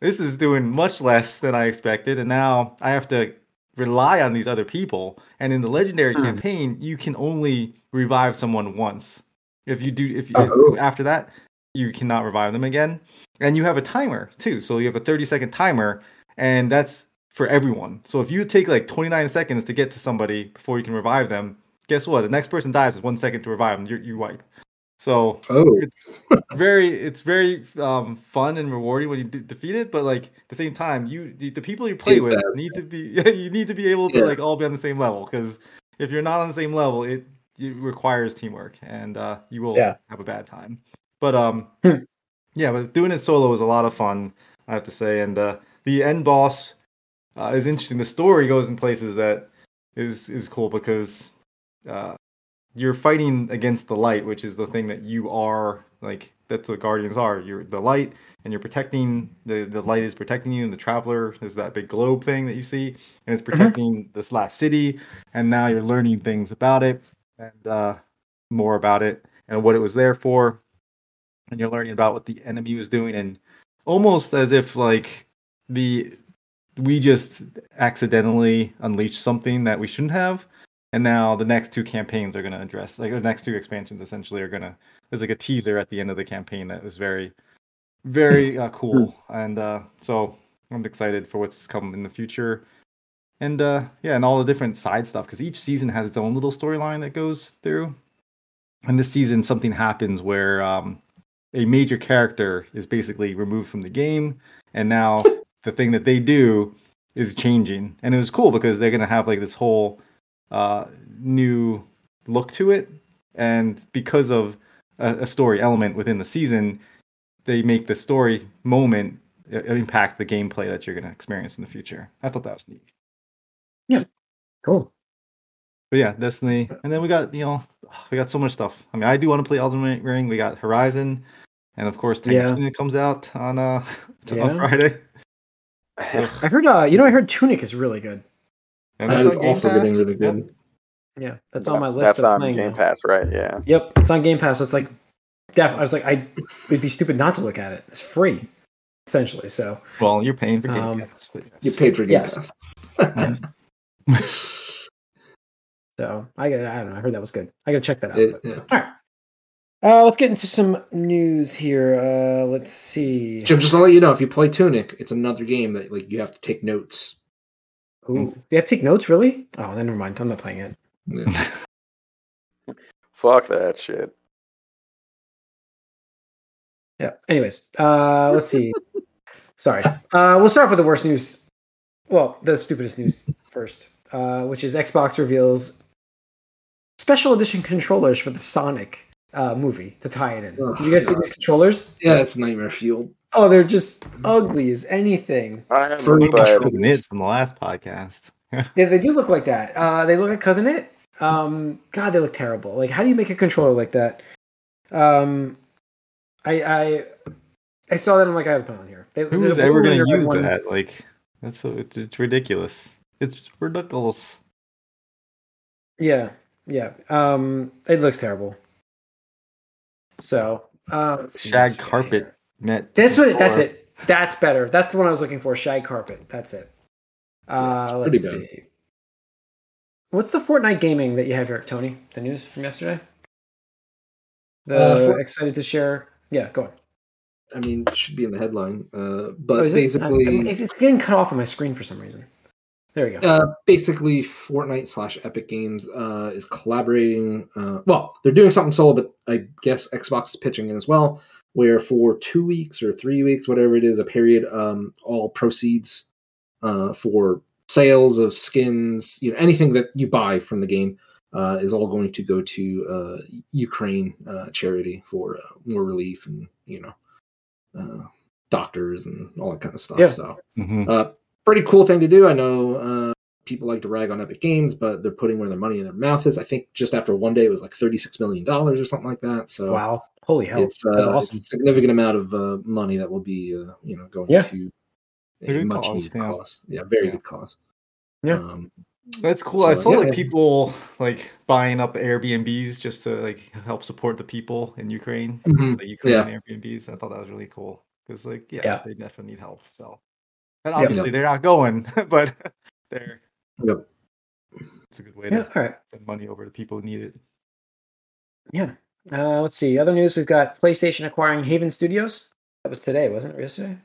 [SPEAKER 3] this is doing much less than I expected, and now I have to rely on these other people. And in the legendary
[SPEAKER 2] Hmm.
[SPEAKER 3] campaign, you can only revive someone once. If you do, if you,
[SPEAKER 4] Oh.
[SPEAKER 3] after that, you cannot revive them again. And you have a timer too, so you have a thirty second timer, and that's for everyone. So if you take like 29 seconds to get to somebody before you can revive them, guess what? The next person dies is one second to revive them. You you wipe. So
[SPEAKER 4] Oh,
[SPEAKER 3] it's very it's very um, fun and rewarding when you de- defeat it. But like at the same time, you the, the people you play with
[SPEAKER 4] bad.
[SPEAKER 3] need to be *laughs* you need to be able to
[SPEAKER 4] Yeah.
[SPEAKER 3] like all be on the same level because if you're not on the same level, it it requires teamwork and uh, you will
[SPEAKER 1] Yeah.
[SPEAKER 3] have a bad time. But um,
[SPEAKER 1] Hmm.
[SPEAKER 3] yeah, but doing it solo is a lot of fun, I have to say. And uh, the end boss uh, is interesting. The story goes in places that is is cool because uh, you're fighting against the light, which is the thing that you are like. That's what guardians are. You're the light, and you're protecting the the light is protecting you. And the traveler is that big globe thing that you see, and it's protecting this last city. And now you're learning things about it and uh, more about it and what it was there for. And you're learning about what the enemy was doing, and almost as if like the we just accidentally unleashed something that we shouldn't have and now the next two campaigns are going to address like the next two expansions essentially are going to there's like a teaser at the end of the campaign that was very very uh, cool. And uh so i'm excited for what's coming in the future. And uh yeah and all the different side stuff because each season has its own little storyline that goes through. And this season something happens where um a major character is basically removed from the game. And now *laughs* the thing that they do is changing. And it was cool because they're going to have like this whole uh new look to it and because of a, a story element within the season they make the story moment uh, impact the gameplay that you're going to experience in the future i thought that was neat Yeah,
[SPEAKER 1] Cool.
[SPEAKER 3] but yeah destiny and then we got you know we got so much stuff i mean i do want to play elden ring we got horizon and of course
[SPEAKER 1] Yeah.
[SPEAKER 3] Comes out on uh *laughs* on
[SPEAKER 1] Yeah.
[SPEAKER 3] friday
[SPEAKER 1] I heard. Uh, you know, I heard Tunic is really good.
[SPEAKER 3] And
[SPEAKER 4] that
[SPEAKER 3] that's on Game
[SPEAKER 4] also
[SPEAKER 3] Pass.
[SPEAKER 4] getting really
[SPEAKER 3] Yep.
[SPEAKER 4] good.
[SPEAKER 1] Yeah, that's on my list.
[SPEAKER 2] That's
[SPEAKER 1] of
[SPEAKER 2] on
[SPEAKER 1] playing
[SPEAKER 2] Game
[SPEAKER 1] now.
[SPEAKER 2] Pass, right? Yeah.
[SPEAKER 1] Yep, it's on Game Pass. It's like, def. I was like, I would be stupid not to look at it. It's free, essentially. So
[SPEAKER 3] well you're paying for Game
[SPEAKER 1] Um,
[SPEAKER 3] Pass but
[SPEAKER 4] You paid for Game
[SPEAKER 1] Yes.
[SPEAKER 4] Pass.
[SPEAKER 1] Yes. *laughs* so I got. I don't know. I heard that was good. I gotta check that out.
[SPEAKER 4] It-
[SPEAKER 1] but-
[SPEAKER 4] yeah.
[SPEAKER 1] All right. Uh, let's get into some news here. Uh, let's see.
[SPEAKER 4] Jim, just to let you know, if you play Tunic, it's another game that like you have to take notes.
[SPEAKER 1] Ooh, do you have to take notes? Really? Oh, then never mind. I'm not playing it.
[SPEAKER 4] Yeah. *laughs*
[SPEAKER 2] Fuck that shit.
[SPEAKER 1] Yeah. Anyways, uh, let's see. *laughs* Sorry. Uh, we'll start with the worst news. Well, the stupidest news first, uh, which is Xbox reveals special edition controllers for the Sonic uh, movie to tie it in.
[SPEAKER 4] Oh,
[SPEAKER 1] Did you guys see these controllers?
[SPEAKER 4] yeah, it's nightmare fuel.
[SPEAKER 1] Oh, they're just ugly as anything.
[SPEAKER 2] I haven't,
[SPEAKER 4] Furry
[SPEAKER 2] but
[SPEAKER 3] That was it from the last podcast *laughs*
[SPEAKER 1] Yeah, they do look like that. Uh, they look like Cousin It. Um, God, they look terrible. Like, how do you make a controller like that? Um, I I I saw that. I'm like, I have to put on here. They,
[SPEAKER 3] Who
[SPEAKER 1] there's
[SPEAKER 3] ever going to use
[SPEAKER 1] one.
[SPEAKER 3] that? Like, that's so it's, it's ridiculous. It's ridiculous.
[SPEAKER 1] Yeah, yeah. Um, it looks terrible. So, uh,
[SPEAKER 3] Shag
[SPEAKER 1] what's right
[SPEAKER 3] carpet
[SPEAKER 1] That's what. That's it. That's better. That's the one I was looking for. Shag carpet. That's it. Uh,
[SPEAKER 4] pretty
[SPEAKER 1] let's
[SPEAKER 4] bad.
[SPEAKER 1] see. What's the Fortnite gaming that you have here, Tony? The news from yesterday. The
[SPEAKER 4] Uh, for-
[SPEAKER 1] excited to share. Yeah, go on.
[SPEAKER 4] I mean, it should be in the headline. Uh,
[SPEAKER 1] Oh,
[SPEAKER 4] but
[SPEAKER 1] it?
[SPEAKER 4] basically,
[SPEAKER 1] Uh, it's, it's getting cut off on my screen for some reason. There we go.
[SPEAKER 4] uh, basically, Fortnite slash Epic Games uh, is collaborating. Uh, well, they're doing something solo, but I guess Xbox is pitching in as well. Where for two weeks or three weeks, whatever it is, a period, um, all proceeds uh, for sales of skins, you know, anything that you buy from the game, uh, is all going to go to uh, Ukraine uh, charity for uh, war relief and you know, uh, doctors and all that kind of stuff.
[SPEAKER 1] Yeah.
[SPEAKER 4] So
[SPEAKER 3] Mhm.
[SPEAKER 4] uh, pretty cool thing to do. I know uh, people like to rag on Epic Games, but they're putting where their money in their mouth is. I think just after one day, it was like thirty-six million dollars or something like that. So
[SPEAKER 1] wow. Holy hell.
[SPEAKER 4] it's, uh,
[SPEAKER 1] That's
[SPEAKER 4] it's a significant amount of uh, money that will be, uh, you know, going
[SPEAKER 1] Yeah.
[SPEAKER 4] to
[SPEAKER 3] A
[SPEAKER 4] a much
[SPEAKER 3] cause,
[SPEAKER 4] needed
[SPEAKER 3] yeah.
[SPEAKER 4] cause. Yeah, very
[SPEAKER 3] Yeah.
[SPEAKER 4] good cause.
[SPEAKER 1] Yeah.
[SPEAKER 4] Um,
[SPEAKER 3] That's cool.
[SPEAKER 4] So,
[SPEAKER 3] I saw
[SPEAKER 4] yeah.
[SPEAKER 3] like people like buying up Airbnbs just to like help support the people in Ukraine.
[SPEAKER 4] Mhm.
[SPEAKER 3] Just, like Ukrainian Airbnbs. I thought that was really cool because like yeah,
[SPEAKER 1] Yeah.
[SPEAKER 3] they definitely need help. So and
[SPEAKER 1] Yeah.
[SPEAKER 3] obviously they're not going, *laughs* but they're
[SPEAKER 4] Yep.
[SPEAKER 3] it's a good way
[SPEAKER 1] Yeah.
[SPEAKER 3] to
[SPEAKER 1] All right.
[SPEAKER 3] send money over to people who need it.
[SPEAKER 1] Yeah. Uh, let's see. Other news: We've got PlayStation acquiring Haven Studios. That was today, wasn't it? Yesterday.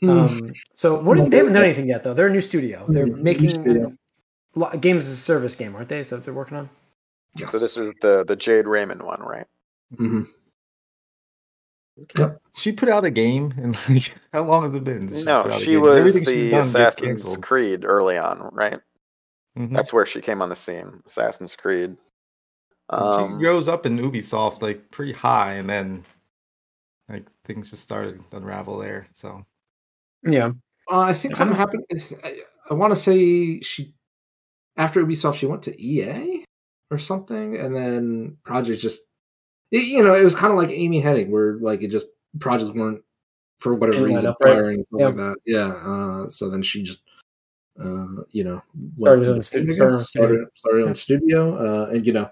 [SPEAKER 4] Hmm.
[SPEAKER 1] Um, so what? Did, they haven't done *laughs* anything yet, though. They're a new studio. They're
[SPEAKER 4] Mhm,
[SPEAKER 1] making
[SPEAKER 4] studio.
[SPEAKER 1] games as a service game, aren't they? Is that what they're working on?
[SPEAKER 4] Yes.
[SPEAKER 2] So this is the the Jade Raymond one, right?
[SPEAKER 4] Mhm.
[SPEAKER 3] She put out a game and like *laughs* how long has it been? since
[SPEAKER 2] No,
[SPEAKER 3] put out a
[SPEAKER 2] she was
[SPEAKER 3] Everything
[SPEAKER 2] the Assassin's. Creed early on, right?
[SPEAKER 3] Mhm.
[SPEAKER 2] That's where she came on the scene. Assassin's Creed.
[SPEAKER 3] And
[SPEAKER 2] Um,
[SPEAKER 3] she rose up in Ubisoft like pretty high, and then like things just started to unravel there. So
[SPEAKER 1] Yeah.
[SPEAKER 4] Uh, I think
[SPEAKER 1] I
[SPEAKER 4] something happened. is- I, I want to say she after Ubisoft she went to EA or something, and then projects just it- you know it was kind of like Amy Hennig, where like it just projects weren't for whatever reason
[SPEAKER 1] up, right?
[SPEAKER 4] firing and stuff
[SPEAKER 1] Yeah.
[SPEAKER 4] like that. Yeah. Uh, so then she just uh, you know
[SPEAKER 1] Started her own
[SPEAKER 4] independent,
[SPEAKER 1] stu-
[SPEAKER 4] I
[SPEAKER 1] started her own
[SPEAKER 4] guess, started, started her
[SPEAKER 1] Yeah.
[SPEAKER 4] own studio, uh, and you know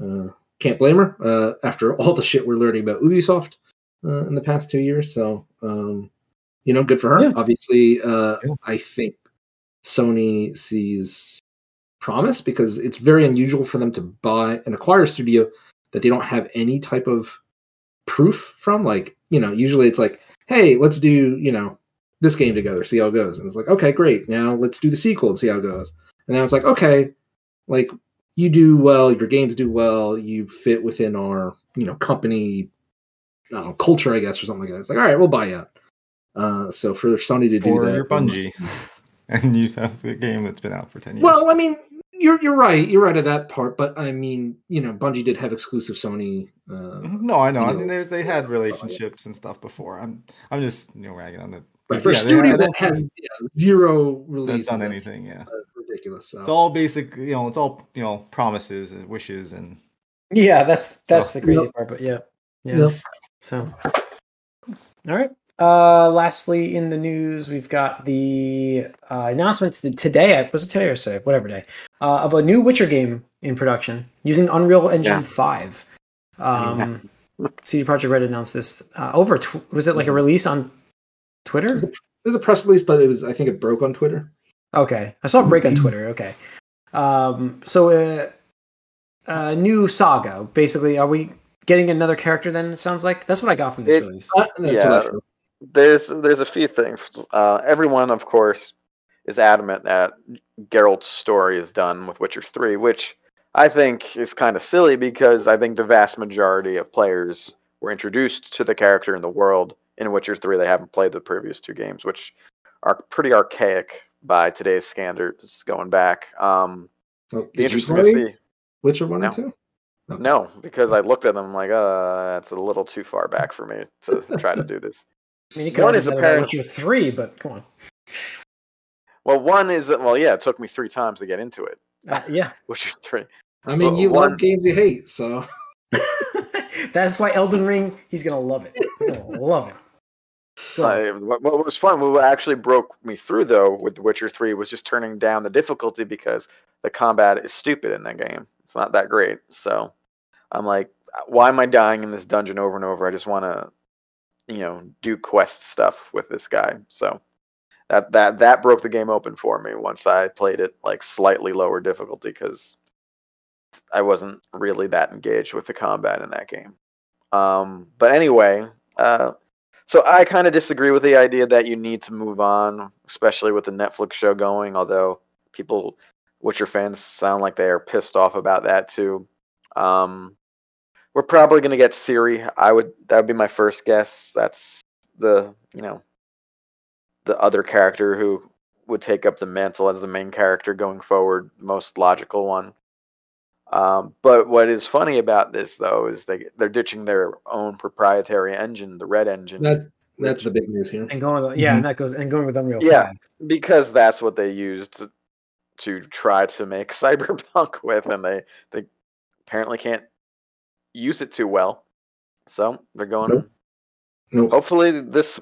[SPEAKER 4] uh, can't blame her uh, after *laughs* all the shit we're learning about Ubisoft uh, in the past two years. So um, you know, good for her.
[SPEAKER 1] Yeah.
[SPEAKER 4] Obviously, uh,
[SPEAKER 3] Yeah.
[SPEAKER 4] I think Sony sees promise because it's very unusual for them to buy and acquire a studio that they don't have any type of proof from. Like, you know, usually it's like, hey, let's do, you know, this game together, see how it goes. And it's like, okay, great. Now let's do the sequel and see how it goes. And now it's like, okay, like you do well, your games do well, you fit within our, you know, company I know, culture, I guess, or something like that. It's like, all right, we'll buy you. Uh, so for Sony to do
[SPEAKER 3] or
[SPEAKER 4] that,
[SPEAKER 3] you're Bungie, *laughs* and you have a game that's been out for ten years.
[SPEAKER 4] Well, I mean, you're you're right. You're right at that part, but I mean, you know, Bungie did have exclusive Sony. Uh,
[SPEAKER 3] Mhm. no, I know. I
[SPEAKER 4] you
[SPEAKER 3] mean,
[SPEAKER 4] know,
[SPEAKER 3] they they had relationships and stuff before. I'm I'm just you know ragging on it.
[SPEAKER 4] right, for a
[SPEAKER 3] Yeah, they-
[SPEAKER 4] studio
[SPEAKER 3] I
[SPEAKER 4] that has yeah, zero releases,
[SPEAKER 3] done anything. Yeah,
[SPEAKER 4] uh, ridiculous. So
[SPEAKER 3] it's all basic. You know, it's all you know promises and wishes and
[SPEAKER 1] Yeah, that's that's
[SPEAKER 3] So-
[SPEAKER 1] the crazy
[SPEAKER 4] Yep.
[SPEAKER 1] part. But yeah, yeah.
[SPEAKER 4] Yep.
[SPEAKER 1] So, all right. Uh, lastly, in the news, we've got the uh, announcement t- today. Was it today or yesterday? Whatever day. Uh, of a new Witcher game in production using Unreal Engine
[SPEAKER 2] Yeah.
[SPEAKER 1] Five. Um, CD Projekt Red announced this uh, over. Tw- was it like a release on Twitter?
[SPEAKER 4] it was a press release, but it was I think it broke on Twitter.
[SPEAKER 1] Okay, I saw a break on Twitter. Okay, um, so uh, uh, new saga. Basically, are we getting another character? Then it sounds like that's what I got from this
[SPEAKER 2] It-
[SPEAKER 1] release.
[SPEAKER 4] Uh,
[SPEAKER 2] Yeah.
[SPEAKER 4] what I feel.
[SPEAKER 2] there's there's a few things. Uh, everyone, of course, is adamant that Geralt's story is done with Witcher Three, which I think is kind of silly because I think the vast majority of players were introduced to the character in the world in Witcher Three. They haven't played the previous two games, which are pretty archaic by today's standards. Going back, um,
[SPEAKER 4] Oh,
[SPEAKER 2] be
[SPEAKER 4] did you
[SPEAKER 2] interesting to
[SPEAKER 4] play
[SPEAKER 2] see.
[SPEAKER 4] Witcher one
[SPEAKER 2] No.
[SPEAKER 4] and two?
[SPEAKER 2] No, because I looked at them I'm like, uh, that's a little too far back for me to *laughs* try to do this.
[SPEAKER 1] I mean, you could
[SPEAKER 2] one
[SPEAKER 1] have
[SPEAKER 2] is
[SPEAKER 1] done
[SPEAKER 2] apparent-
[SPEAKER 1] Witcher three, but come on.
[SPEAKER 2] Well, one is well, yeah, it took me three times to get into it.
[SPEAKER 1] Uh, yeah, *laughs*
[SPEAKER 2] Witcher three.
[SPEAKER 4] I mean,
[SPEAKER 2] Well,
[SPEAKER 4] you
[SPEAKER 2] one-
[SPEAKER 4] love games you hate, so *laughs*
[SPEAKER 1] that's why Elden Ring. He's gonna love it. He's gonna love it.
[SPEAKER 2] What, what was fun, what actually broke me through though with The Witcher Three was just turning down the difficulty because the combat is stupid in that game. It's not that great. So I'm like, why am I dying in this dungeon over and over? I just want to, you know, do quest stuff with this guy. So that that that broke the game open for me once I played it like slightly lower difficulty because I wasn't really that engaged with the combat in that game. Um, but anyway, uh, so I kind of disagree with the idea that you need to move on, especially with the Netflix show going. Although people, Witcher fans, sound like they are pissed off about that too. Um, we're probably going to get Ciri. I would that would be my first guess. That's the you know the other character who would take up the mantle as the main character going forward, most logical one. Um, but what is funny about this though is they they're ditching their own proprietary engine, the Red engine,
[SPEAKER 4] that that's the big news here.
[SPEAKER 1] and going with yeah, and that goes and going with Unreal
[SPEAKER 2] Yeah.
[SPEAKER 1] 5.
[SPEAKER 2] because that's what they used to, to try to make *laughs* Cyberpunk with, and they they apparently can't use it too well. So they're going.
[SPEAKER 4] Nope. Nope.
[SPEAKER 2] Hopefully, this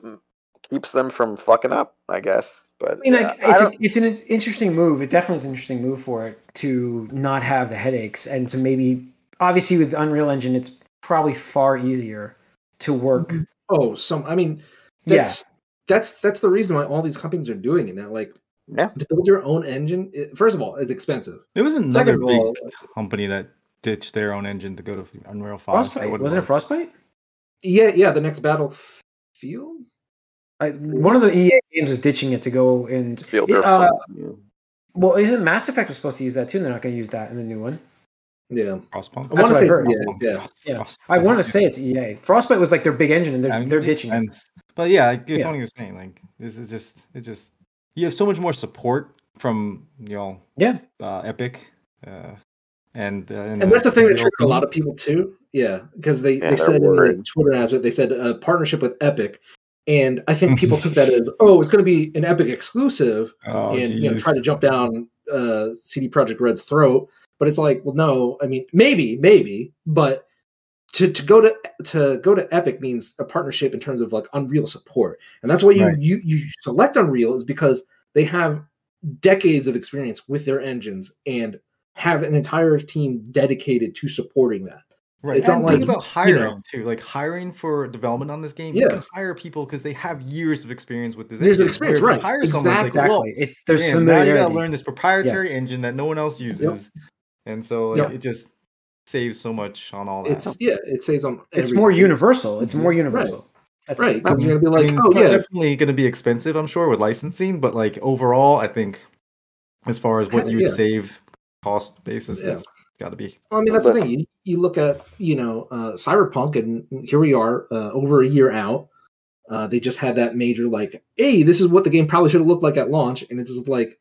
[SPEAKER 2] keeps them from fucking up, I guess. But
[SPEAKER 1] I mean,
[SPEAKER 2] yeah,
[SPEAKER 1] like,
[SPEAKER 2] uh,
[SPEAKER 1] it's,
[SPEAKER 2] don't-
[SPEAKER 1] it's an interesting move. It definitely is an interesting move for it to not have the headaches and to maybe, obviously, with Unreal Engine, it's probably far easier to work. Mm-hmm.
[SPEAKER 4] Oh, some. I mean,
[SPEAKER 1] Yeah.
[SPEAKER 4] that's that's that's the reason why all these companies are doing it now. Like,
[SPEAKER 2] Yeah.
[SPEAKER 4] to build your own engine. It, first of all, it's expensive.
[SPEAKER 3] There was another
[SPEAKER 4] Second
[SPEAKER 3] big
[SPEAKER 4] all-
[SPEAKER 3] company that ditched their own engine to go to Unreal 5.
[SPEAKER 1] Frostbite. Wasn't it. Frostbite?
[SPEAKER 4] Yeah, yeah. The next Battlefield.
[SPEAKER 1] I, one of the EA games is ditching it to go and. Uh,
[SPEAKER 2] yeah.
[SPEAKER 1] well, isn't Mass Effect was supposed to use that too? They're not going to use that in the new one.
[SPEAKER 4] Yeah,
[SPEAKER 3] Frostpunk?
[SPEAKER 4] I want to say yeah, yeah.
[SPEAKER 1] Yeah.
[SPEAKER 3] Frostpunk.
[SPEAKER 1] I want to say it's EA. Frostbite was like their big engine, and they're
[SPEAKER 3] I mean,
[SPEAKER 1] they're
[SPEAKER 3] it makes
[SPEAKER 1] ditching it.
[SPEAKER 3] But yeah, like
[SPEAKER 1] Yeah.
[SPEAKER 3] Tony was saying, like this is just it just you have so much more support from you know
[SPEAKER 1] Yeah,
[SPEAKER 3] uh, Epic, uh, and uh,
[SPEAKER 4] and that's the thing that
[SPEAKER 3] Unreal
[SPEAKER 4] triggered a lot of people too. Yeah, because they,
[SPEAKER 2] Yeah,
[SPEAKER 4] they said in the
[SPEAKER 2] worried.
[SPEAKER 4] Twitter announcement they said a partnership with Epic, and I think people took that *laughs* as oh it's going to be an Epic exclusive,
[SPEAKER 3] Oh,
[SPEAKER 4] and you know try to jump down uh, CD Projekt Red's throat. But it's like, well, no. I mean, maybe, maybe, but to, to go to to go to Epic means a partnership in terms of like Unreal support, and that's why you
[SPEAKER 3] Right.
[SPEAKER 4] you you select Unreal is because they have decades of experience with their engines and have an entire team dedicated to supporting that.
[SPEAKER 3] Right.
[SPEAKER 4] It's not
[SPEAKER 3] and
[SPEAKER 4] like,
[SPEAKER 3] think about
[SPEAKER 4] you
[SPEAKER 3] hiring
[SPEAKER 4] know-
[SPEAKER 3] too. Like hiring for development on this game,
[SPEAKER 4] Yeah.
[SPEAKER 3] you can hire people because they have years of experience with this.
[SPEAKER 4] Years of
[SPEAKER 3] engine.
[SPEAKER 4] experience,
[SPEAKER 3] Where if you
[SPEAKER 4] right.
[SPEAKER 3] Hire someone, it's like,
[SPEAKER 1] exactly.
[SPEAKER 3] well,
[SPEAKER 1] It's there's
[SPEAKER 3] man, now you gotta learn this proprietary engine that no one else uses, and so like,
[SPEAKER 4] Yep.
[SPEAKER 3] it just saves so much on all that.
[SPEAKER 4] It's yeah, it saves on.
[SPEAKER 1] It's
[SPEAKER 4] everything.
[SPEAKER 1] more universal. It's more universal. That's
[SPEAKER 4] right? Because you're gonna be
[SPEAKER 3] I
[SPEAKER 4] like,
[SPEAKER 3] mean, it's
[SPEAKER 4] oh
[SPEAKER 3] pro-
[SPEAKER 4] yeah,
[SPEAKER 3] definitely going to be expensive, I'm sure, with licensing. But like overall, I think as far as what you would
[SPEAKER 4] Yeah.
[SPEAKER 3] save cost basis,
[SPEAKER 4] Yeah.
[SPEAKER 3] It's got to be.
[SPEAKER 4] Well, I mean, that's the thing. You, you look at, you know, uh, Cyberpunk, and here we are, uh, over a year out. Uh, they just had that major, like, hey, this is what the game probably should have looked like at launch. And it's just like,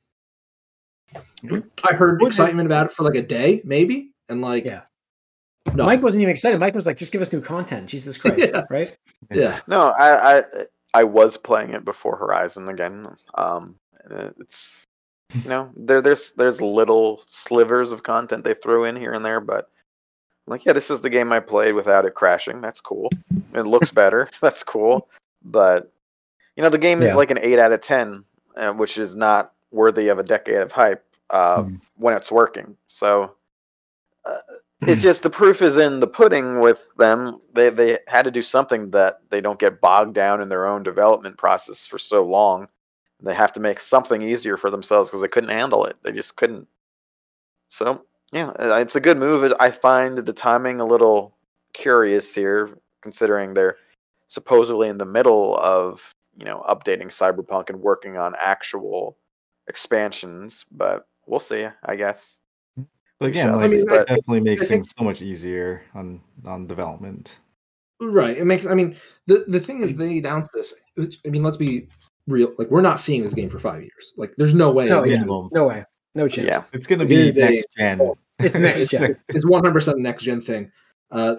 [SPEAKER 4] I heard excitement about it for like a day, maybe. And like,
[SPEAKER 1] Yeah.
[SPEAKER 4] no.
[SPEAKER 1] Mike wasn't even excited. Mike was like, "Just give us new content." Jesus Christ, *laughs*
[SPEAKER 4] Yeah.
[SPEAKER 1] right?
[SPEAKER 4] yeah.
[SPEAKER 2] No, I, I I was playing it before Horizon again. Um, it's you know there there's there's little slivers of content they threw in here and there, but like yeah, this is the game I played without it crashing. That's cool. It looks *laughs* better. *laughs* That's cool. But you know the game is
[SPEAKER 1] Yeah.
[SPEAKER 2] like an eight out of ten, uh, which is not worthy of a decade of hype uh,
[SPEAKER 3] Hmm.
[SPEAKER 2] when it's working. So. Uh, it's just the proof is in the pudding with them. They they had to do something that they don't get bogged down in their own development process for so long. They have to make something easier for themselves because they couldn't handle it. They just couldn't. So yeah, uh, it's a good move. I find the timing a little curious here, considering they're supposedly in the middle of you know updating Cyberpunk and working on actual expansions. But we'll see. I guess.
[SPEAKER 3] But again,
[SPEAKER 2] shall
[SPEAKER 3] like,
[SPEAKER 2] see,
[SPEAKER 3] it
[SPEAKER 2] but-
[SPEAKER 3] definitely makes
[SPEAKER 4] think-
[SPEAKER 3] things so much easier on on development.
[SPEAKER 4] Right. It makes, I mean, the, the thing is, they announced this. which- I mean, let's be real. Like, we're not seeing this game for five years. Like, there's no way.
[SPEAKER 1] No, yeah. No way. No chance.
[SPEAKER 2] Yeah.
[SPEAKER 3] It's going to
[SPEAKER 4] It
[SPEAKER 3] be
[SPEAKER 4] is a-
[SPEAKER 3] next gen.
[SPEAKER 1] It's *laughs* next *laughs*
[SPEAKER 4] it's,
[SPEAKER 1] gen.
[SPEAKER 4] it's 100% a next gen thing. Uh,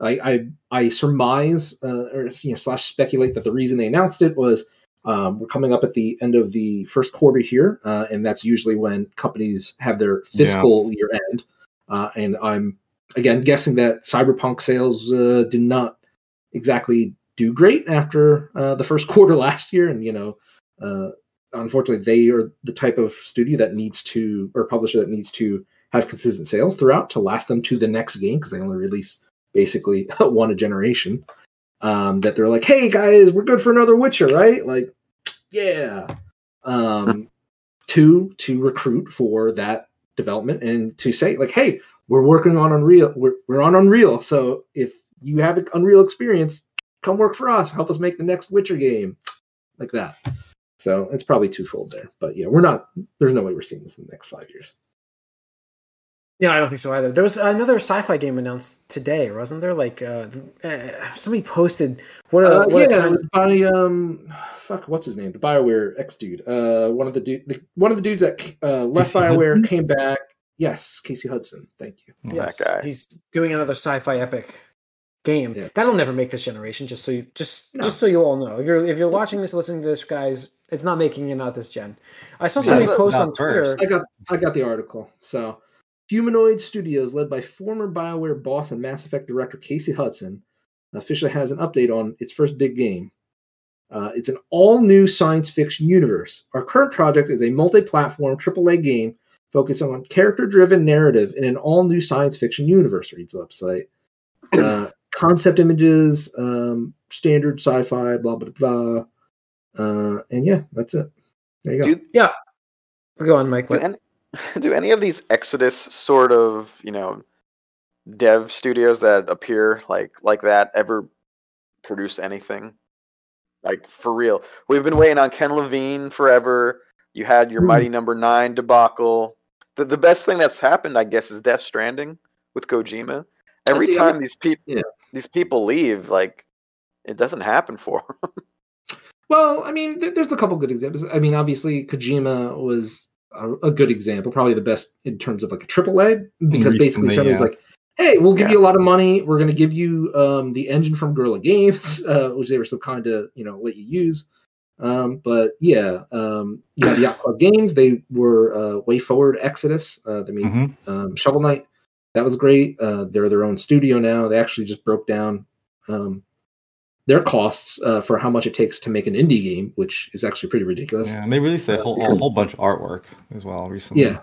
[SPEAKER 4] I, I I surmise uh, or you know slash speculate that the reason they announced it was um, we're coming up at the end of the first quarter here, uh, and that's usually when companies have their fiscal year end. Uh, and I'm again guessing that Cyberpunk sales uh, did not exactly do great after uh, the first *laughs* quarter last year, and you know. Uh, unfortunately, they are the type of studio that needs to, or publisher that needs to have consistent sales throughout to last them to the next game because they only release basically *laughs* one a generation. Um, that they're like, hey guys, we're good for another Witcher, right? Like, yeah. Um, two to recruit for that development and to say like, hey, we're working on Unreal. We're we're on Unreal, so if you have Unreal experience, come work for us. Help us make the next Witcher game, like that. So it's probably twofold there. But yeah, we're not. There's no way we're seeing this in the next five years.
[SPEAKER 1] Yeah, I don't think so either. There was another sci-fi game announced today, wasn't there? Like uh, uh, somebody posted what?
[SPEAKER 4] Uh,
[SPEAKER 1] Uh, what
[SPEAKER 4] yeah,
[SPEAKER 1] time-
[SPEAKER 4] by um, fuck, what's his name? The Bioware ex dude. Uh, one of the dude, the, one of the dudes that uh, left
[SPEAKER 3] Casey
[SPEAKER 4] Bioware
[SPEAKER 3] Hudson?
[SPEAKER 4] came back. Yes, Casey Hudson. Thank you.
[SPEAKER 1] yes,
[SPEAKER 2] guy.
[SPEAKER 1] he's doing another sci-fi epic game.
[SPEAKER 4] Yeah.
[SPEAKER 1] That'll never make this generation. Just so you just
[SPEAKER 4] No.
[SPEAKER 1] just so you all know, if you're if you're watching this, listening to this, guys, it's not making it out this gen. I saw somebody
[SPEAKER 2] but
[SPEAKER 1] post
[SPEAKER 3] not
[SPEAKER 1] on Twitter.
[SPEAKER 4] I got I got the article. So, Humanoid Studios, led by former Bioware boss and Mass Effect director Casey Hudson, officially has an update on its first big game. Uh, it's an all new science fiction universe. Our current project is a multi platform AAA game focusing on character driven narrative in an all new science fiction universe, reads the website. Uh, concept images, um, standard sci fi, blah, blah, blah. Uh, and yeah, that's it. There you go.
[SPEAKER 2] Do you,
[SPEAKER 1] Go on, Mike.
[SPEAKER 2] do, any, *laughs* do any of these Exodus sort of you know dev studios that appear like like that ever produce anything? Like for real, we've been waiting on Ken Levine forever. You had your
[SPEAKER 4] Hmm.
[SPEAKER 2] Mighty Number Nine debacle. The the best thing that's happened, I guess, is Death Stranding with Kojima. Every time these people
[SPEAKER 4] yeah.
[SPEAKER 2] These people leave, like it doesn't happen for *laughs* 'em.
[SPEAKER 4] Well, I mean, th- there's a couple good examples. I mean, obviously, Kojima was a, a good example, probably the best in terms of like a AAA, because basically
[SPEAKER 3] Recently,
[SPEAKER 4] Sony's
[SPEAKER 3] yeah.
[SPEAKER 4] like, "Hey, we'll give
[SPEAKER 2] Yeah.
[SPEAKER 4] you a lot of money. We're going to give you um, the engine from Guerrilla Games, *laughs* uh, which they were so kind to you know let you use." Um, but yeah, um, you have Yacht Club Games. They were uh, WayForward. Exodus. Uh, they made
[SPEAKER 3] Mhm.
[SPEAKER 4] um, Shovel Knight. That was great. Uh, they're their own studio now. They actually just broke down um, their costs uh, for how much it takes to make an indie game, which is actually pretty ridiculous.
[SPEAKER 3] Yeah, and they released a whole, a whole bunch of artwork as well recently.
[SPEAKER 4] Yeah.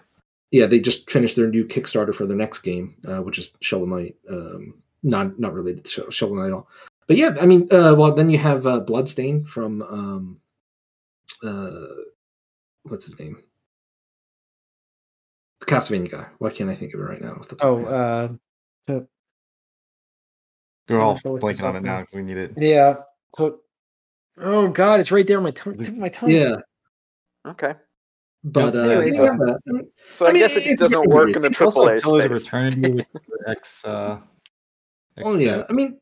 [SPEAKER 4] Yeah, they just finished their new Kickstarter for their next game, uh, which is Shovel Knight. Um, not not related to Sho- Shovel Knight at all. But yeah, I mean, uh, well, then you have uh, Bloodstain from um, uh, what's his name? The Castlevania guy. Why can't I think of it right now? the
[SPEAKER 1] Oh,
[SPEAKER 4] of my head?
[SPEAKER 1] uh,
[SPEAKER 3] We're all
[SPEAKER 1] I'll look this
[SPEAKER 3] blanking on it now
[SPEAKER 1] now.
[SPEAKER 3] because we need it.
[SPEAKER 1] yeah. So, oh God, it's right there on my tongue. My tongue.
[SPEAKER 4] yeah,
[SPEAKER 2] Okay,
[SPEAKER 4] but uh,
[SPEAKER 1] anyways,
[SPEAKER 4] yeah,
[SPEAKER 2] so I,
[SPEAKER 4] I mean,
[SPEAKER 2] guess it just
[SPEAKER 4] it's
[SPEAKER 2] doesn't
[SPEAKER 4] very
[SPEAKER 2] work in the
[SPEAKER 3] It's also
[SPEAKER 2] AAA space.
[SPEAKER 3] Eternity with *laughs* the X. Uh, X
[SPEAKER 4] Oh yeah. I mean,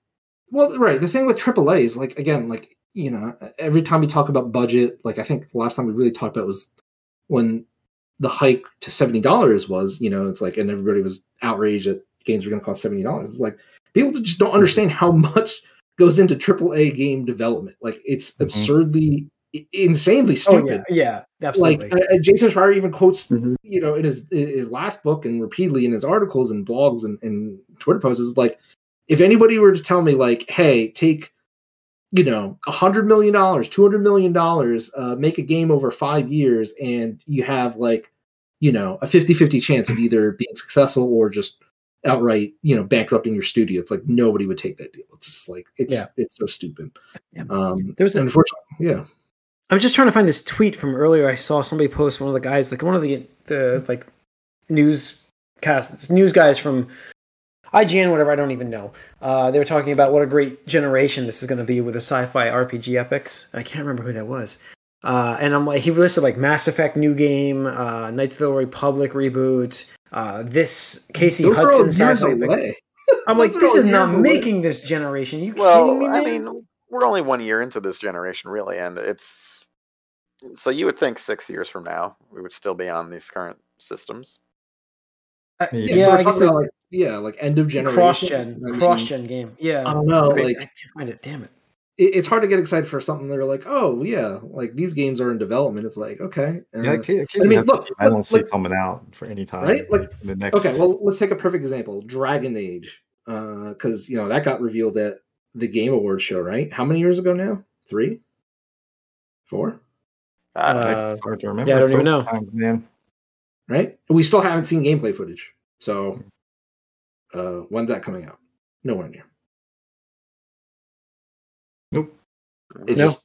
[SPEAKER 4] well, right. The thing with AAA is like again, like you know, every time we talk about budget, like I think the last time we really talked about was when the hike to seventy dollars was. You know, it's like, and everybody was outraged that games were going to cost seventy dollars. It's like people just don't understand how much goes into AAA game development. Like it's
[SPEAKER 3] Mhm.
[SPEAKER 4] absurdly, insanely
[SPEAKER 1] Oh
[SPEAKER 4] stupid.
[SPEAKER 1] yeah. Yeah.
[SPEAKER 4] Like
[SPEAKER 1] Absolutely.
[SPEAKER 4] uh, uh, Jason Schreier even quotes
[SPEAKER 1] Mhm.
[SPEAKER 4] you know, in his his last book and repeatedly in his articles and blogs and, and Twitter posts is like, if anybody were to tell me like, hey, take, you know, a hundred million dollars, two hundred million dollars, uh, make a game over five years, and you have like, you know, a 50-50 chance of either being successful or just outright, you know, bankrupting your studio. It's like nobody would take that deal. It's just like it's
[SPEAKER 1] Yeah.
[SPEAKER 4] it's so stupid.
[SPEAKER 1] Yeah.
[SPEAKER 4] Um
[SPEAKER 1] There was a-
[SPEAKER 4] unfortunately, yeah.
[SPEAKER 1] I'm just trying to find this tweet from earlier. I saw somebody post one of the guys, like one of the the like newscasts, news guys from IGN, whatever. I don't even know. Uh, they were talking about what a great generation this is going to be with the sci-fi RPG epics. I can't remember who that was. Uh, and I'm like, he listed like Mass Effect new game, uh, Knights of the Old Republic reboot, uh, this Casey
[SPEAKER 4] Those are all
[SPEAKER 1] Hudson
[SPEAKER 4] years
[SPEAKER 1] sci-fi. epic.
[SPEAKER 4] away. *laughs*
[SPEAKER 1] I'm like, this is not
[SPEAKER 4] years away.
[SPEAKER 1] making this generation. You kidding
[SPEAKER 2] Well,
[SPEAKER 1] me,
[SPEAKER 2] I mean, we're only one year into this generation, really, and it's so you would think six years from now we would still be on these current systems.
[SPEAKER 1] Uh,
[SPEAKER 3] Yeah,
[SPEAKER 1] yeah,
[SPEAKER 4] so we're
[SPEAKER 1] I guess like
[SPEAKER 4] like yeah, like end of generation.
[SPEAKER 1] cross gen,
[SPEAKER 4] I mean,
[SPEAKER 1] cross gen game. Yeah,
[SPEAKER 4] I don't know,
[SPEAKER 1] I,
[SPEAKER 4] like-
[SPEAKER 1] I can't find it. Damn it.
[SPEAKER 4] it, it's hard to get excited for something they're like, oh yeah, like these games are in development. It's like okay, uh,
[SPEAKER 3] yeah, Ca- Casey
[SPEAKER 4] I mean,
[SPEAKER 3] Hudson,
[SPEAKER 4] look,
[SPEAKER 3] I don't
[SPEAKER 4] look,
[SPEAKER 3] see
[SPEAKER 4] look-
[SPEAKER 3] coming out for any time.
[SPEAKER 4] Right? Like,
[SPEAKER 3] in the next.
[SPEAKER 4] okay. Well, let's take a perfect example, Dragon Age, because you know that got revealed at the Game Awards show, right? How many years ago now? Three, four,
[SPEAKER 2] I don't know.
[SPEAKER 1] Uh,
[SPEAKER 3] it's hard to remember.
[SPEAKER 1] yeah, I don't even know.
[SPEAKER 3] Times, man.
[SPEAKER 4] Right? We still haven't seen gameplay footage. So, uh, when's that coming out? Nowhere near.
[SPEAKER 3] Nope.
[SPEAKER 4] It's
[SPEAKER 1] No.
[SPEAKER 4] just,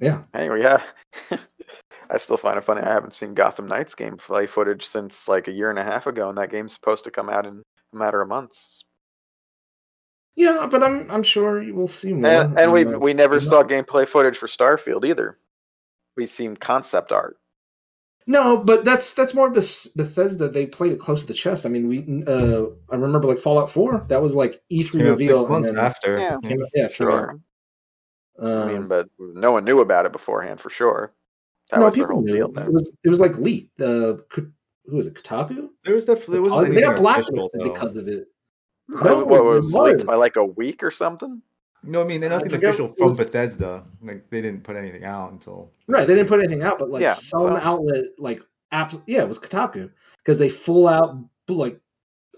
[SPEAKER 4] yeah.
[SPEAKER 2] Anyway, yeah. *laughs* I still find it funny. I haven't seen Gotham Knights gameplay footage since like a year and a half ago, and that game's supposed to come out in a matter of months.
[SPEAKER 4] Yeah, but I'm I'm sure you will see more.
[SPEAKER 2] And, and we we never saw gameplay footage for Starfield either. We've seen concept art.
[SPEAKER 4] No, but that's that's more Beth- Bethesda. They played it close to the chest. I mean, we uh I remember like Fallout Four. That was like E3
[SPEAKER 3] Came out
[SPEAKER 4] reveal.
[SPEAKER 3] six
[SPEAKER 4] and
[SPEAKER 3] months after.
[SPEAKER 2] Yeah.
[SPEAKER 4] out- yeah, came out.
[SPEAKER 2] Sure. I mean,
[SPEAKER 4] Um,
[SPEAKER 2] but no one knew about it beforehand for sure. That
[SPEAKER 4] no,
[SPEAKER 2] was their
[SPEAKER 4] people knew.
[SPEAKER 2] deal.
[SPEAKER 4] It was it was like leaked. Uh, who was it? Kotaku.
[SPEAKER 3] There was definitely there wasn't
[SPEAKER 4] Oh, they got
[SPEAKER 3] anything official,
[SPEAKER 4] blacklisted because of it.
[SPEAKER 2] What-
[SPEAKER 4] No,
[SPEAKER 2] what
[SPEAKER 4] it
[SPEAKER 2] was leaked by like a week or something?
[SPEAKER 3] No, I mean
[SPEAKER 4] I
[SPEAKER 3] nothing
[SPEAKER 4] forget-
[SPEAKER 3] official
[SPEAKER 4] it
[SPEAKER 3] from
[SPEAKER 4] was-
[SPEAKER 3] Bethesda. Like they didn't put anything out until
[SPEAKER 4] Right, they didn't put anything out, but like
[SPEAKER 2] Yeah,
[SPEAKER 4] some
[SPEAKER 2] so-
[SPEAKER 4] outlet, like apps, yeah, it was Kotaku because they full out like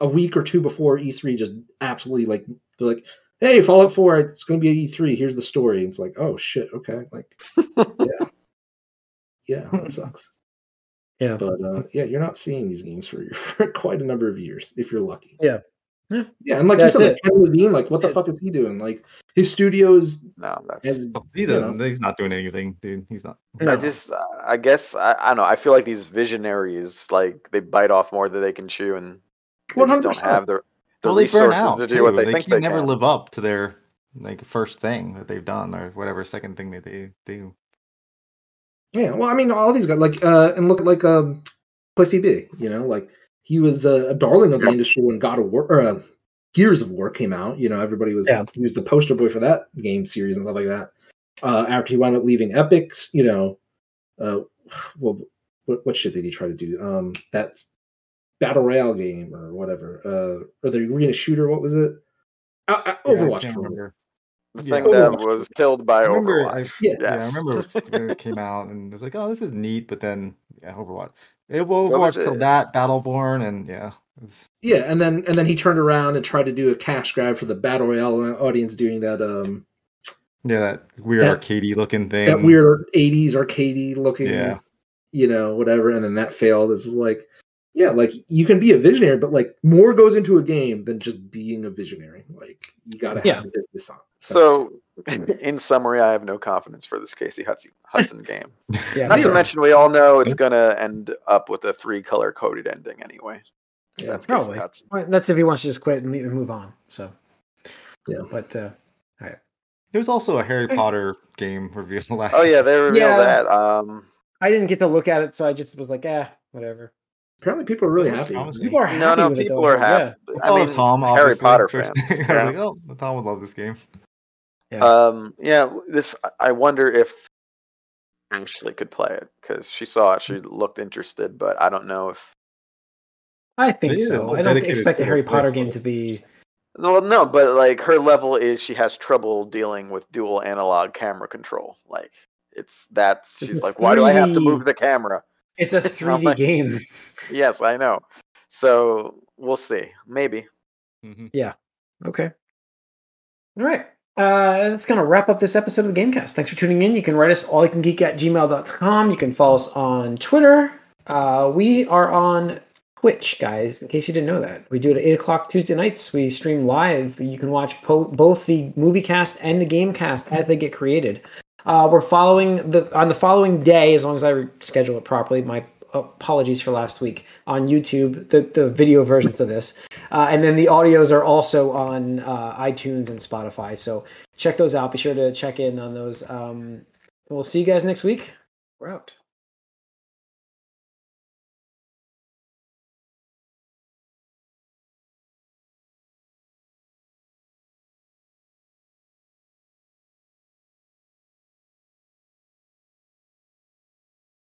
[SPEAKER 4] a week or two before E3 just absolutely like they're like, hey, Fallout 4, it's going to be at E3. Here's the story. It's like, oh shit, okay, like, *laughs* yeah, yeah, that sucks.
[SPEAKER 1] Yeah.
[SPEAKER 4] But uh, yeah, you're not seeing these games for, *laughs* for quite a number of years if you're lucky.
[SPEAKER 1] Yeah. Yeah. *gasps*
[SPEAKER 4] Yeah, and like
[SPEAKER 1] That's
[SPEAKER 4] you said, like Ken Levine, like what the
[SPEAKER 1] Yeah.
[SPEAKER 4] fuck is he doing? Like his studios
[SPEAKER 2] No, that's.
[SPEAKER 4] has
[SPEAKER 3] Oh, He doesn't.
[SPEAKER 4] know.
[SPEAKER 3] He's not doing anything, dude. He's not.
[SPEAKER 1] No.
[SPEAKER 2] I just, uh, I guess, I, I don't know. I feel like these visionaries, like they bite off more than they can chew, and they just don't have the the
[SPEAKER 3] well, they burn
[SPEAKER 2] resources to do what
[SPEAKER 3] too.
[SPEAKER 2] they,
[SPEAKER 3] they
[SPEAKER 2] think
[SPEAKER 3] can
[SPEAKER 2] they
[SPEAKER 3] never
[SPEAKER 2] can.
[SPEAKER 3] live up to their like first thing that they've done or whatever second thing that they do.
[SPEAKER 4] Yeah, well, I mean, all these guys like uh and look at like um Cliffy B, you know, like he was a, a darling of the industry when God of War or uh, Gears of War came out. You know, everybody was
[SPEAKER 1] Yeah.
[SPEAKER 4] he was the poster boy for that game series and stuff like that. Uh, after he wound up leaving Epics, you know, uh, well, what, what shit did he try to do? Um, that battle royale game or whatever, uh, or the arena shooter. What was it? Uh, uh,
[SPEAKER 3] Yeah, I
[SPEAKER 4] Overwatch.
[SPEAKER 3] can't
[SPEAKER 4] for him.
[SPEAKER 3] remember.
[SPEAKER 2] The
[SPEAKER 3] Yeah.
[SPEAKER 2] thing that
[SPEAKER 4] Overwatch.
[SPEAKER 2] was killed by
[SPEAKER 3] I remember,
[SPEAKER 2] Overwatch.
[SPEAKER 3] I,
[SPEAKER 4] Yeah.
[SPEAKER 3] yeah, I remember it when it *laughs* came out and it was like, oh, this is neat, but then yeah, Overwatch. It,
[SPEAKER 2] was
[SPEAKER 3] Overwatch till that, Battleborn, and yeah, was-
[SPEAKER 4] Yeah, and then and then he turned around and tried to do a cash grab for the battle royale audience, doing that um
[SPEAKER 3] yeah, that weird
[SPEAKER 4] That-
[SPEAKER 3] arcadey looking thing.
[SPEAKER 4] that weird 80s arcadey looking
[SPEAKER 3] Yeah.
[SPEAKER 4] you know whatever and then that failed it's like yeah like you can be a visionary but like more goes into a game than just being a visionary like you gotta have
[SPEAKER 1] Yeah.
[SPEAKER 4] the business on
[SPEAKER 2] So, *laughs* in summary, I have no confidence for this Casey Hudson, Hudson *laughs* game.
[SPEAKER 1] Yeah.
[SPEAKER 2] Not to
[SPEAKER 4] Zero.
[SPEAKER 2] mention, we all know it's gonna end up with a three color coded ending anyway.
[SPEAKER 4] Yeah,
[SPEAKER 2] that's
[SPEAKER 1] probably.
[SPEAKER 2] Hudson.
[SPEAKER 1] Well, That's if he wants to just quit and leave- and move on. So.
[SPEAKER 4] Yeah.
[SPEAKER 1] But uh,
[SPEAKER 3] There was also a Harry Potter game revealed *laughs* last.
[SPEAKER 2] Oh yeah, they revealed
[SPEAKER 1] Yeah.
[SPEAKER 2] that. Um,
[SPEAKER 1] I didn't get to look at it, so I just was like, eh, whatever.
[SPEAKER 4] apparently people are really
[SPEAKER 3] That's
[SPEAKER 4] happy
[SPEAKER 3] promising.
[SPEAKER 1] People are happy
[SPEAKER 2] no, no,
[SPEAKER 1] with it,
[SPEAKER 2] people
[SPEAKER 1] though,
[SPEAKER 2] are
[SPEAKER 1] but
[SPEAKER 2] happy.
[SPEAKER 3] I,
[SPEAKER 2] I mean,
[SPEAKER 3] Tom,
[SPEAKER 2] Harry Potter
[SPEAKER 3] first.
[SPEAKER 2] fans.
[SPEAKER 3] I was
[SPEAKER 2] yeah.
[SPEAKER 3] like, oh, Tom would love this game.
[SPEAKER 1] Yeah.
[SPEAKER 2] Um, yeah, this I wonder if Ashley could play it because she saw it, she looked interested, but I don't know if.
[SPEAKER 1] I think
[SPEAKER 3] They
[SPEAKER 1] so. I don't expect a Harry Potter game to be.
[SPEAKER 2] Well, no, but like her level is she has trouble dealing with dual analog camera control. Like it's that's
[SPEAKER 1] It's
[SPEAKER 2] she's
[SPEAKER 1] a
[SPEAKER 2] like, why do I have to move the camera?
[SPEAKER 1] It's a *laughs* 3D
[SPEAKER 2] like-
[SPEAKER 1] game.
[SPEAKER 2] Yes, I know. So we'll see. Maybe.
[SPEAKER 3] Mm-hmm. Yeah.
[SPEAKER 1] Okay. All right. Uh, that's going to wrap up this episode of the Gamecast. Thanks for tuning in. You can write us allycangeek at gmail.com. You can follow us on Twitter. Uh, we are on Twitch, guys, in case you didn't know that. We do it at 8 o'clock Tuesday nights. We stream live. You can watch po- both the movie cast and the game cast as they get created. Uh, we're following the on the following day, as long as I schedule it properly. My apologies for last week on YouTube, the, the video versions of this. Uh, and then the audios are also on uh, iTunes and Spotify. So check those out. Be sure to check in on those. Um, we'll see you guys next week. We're out.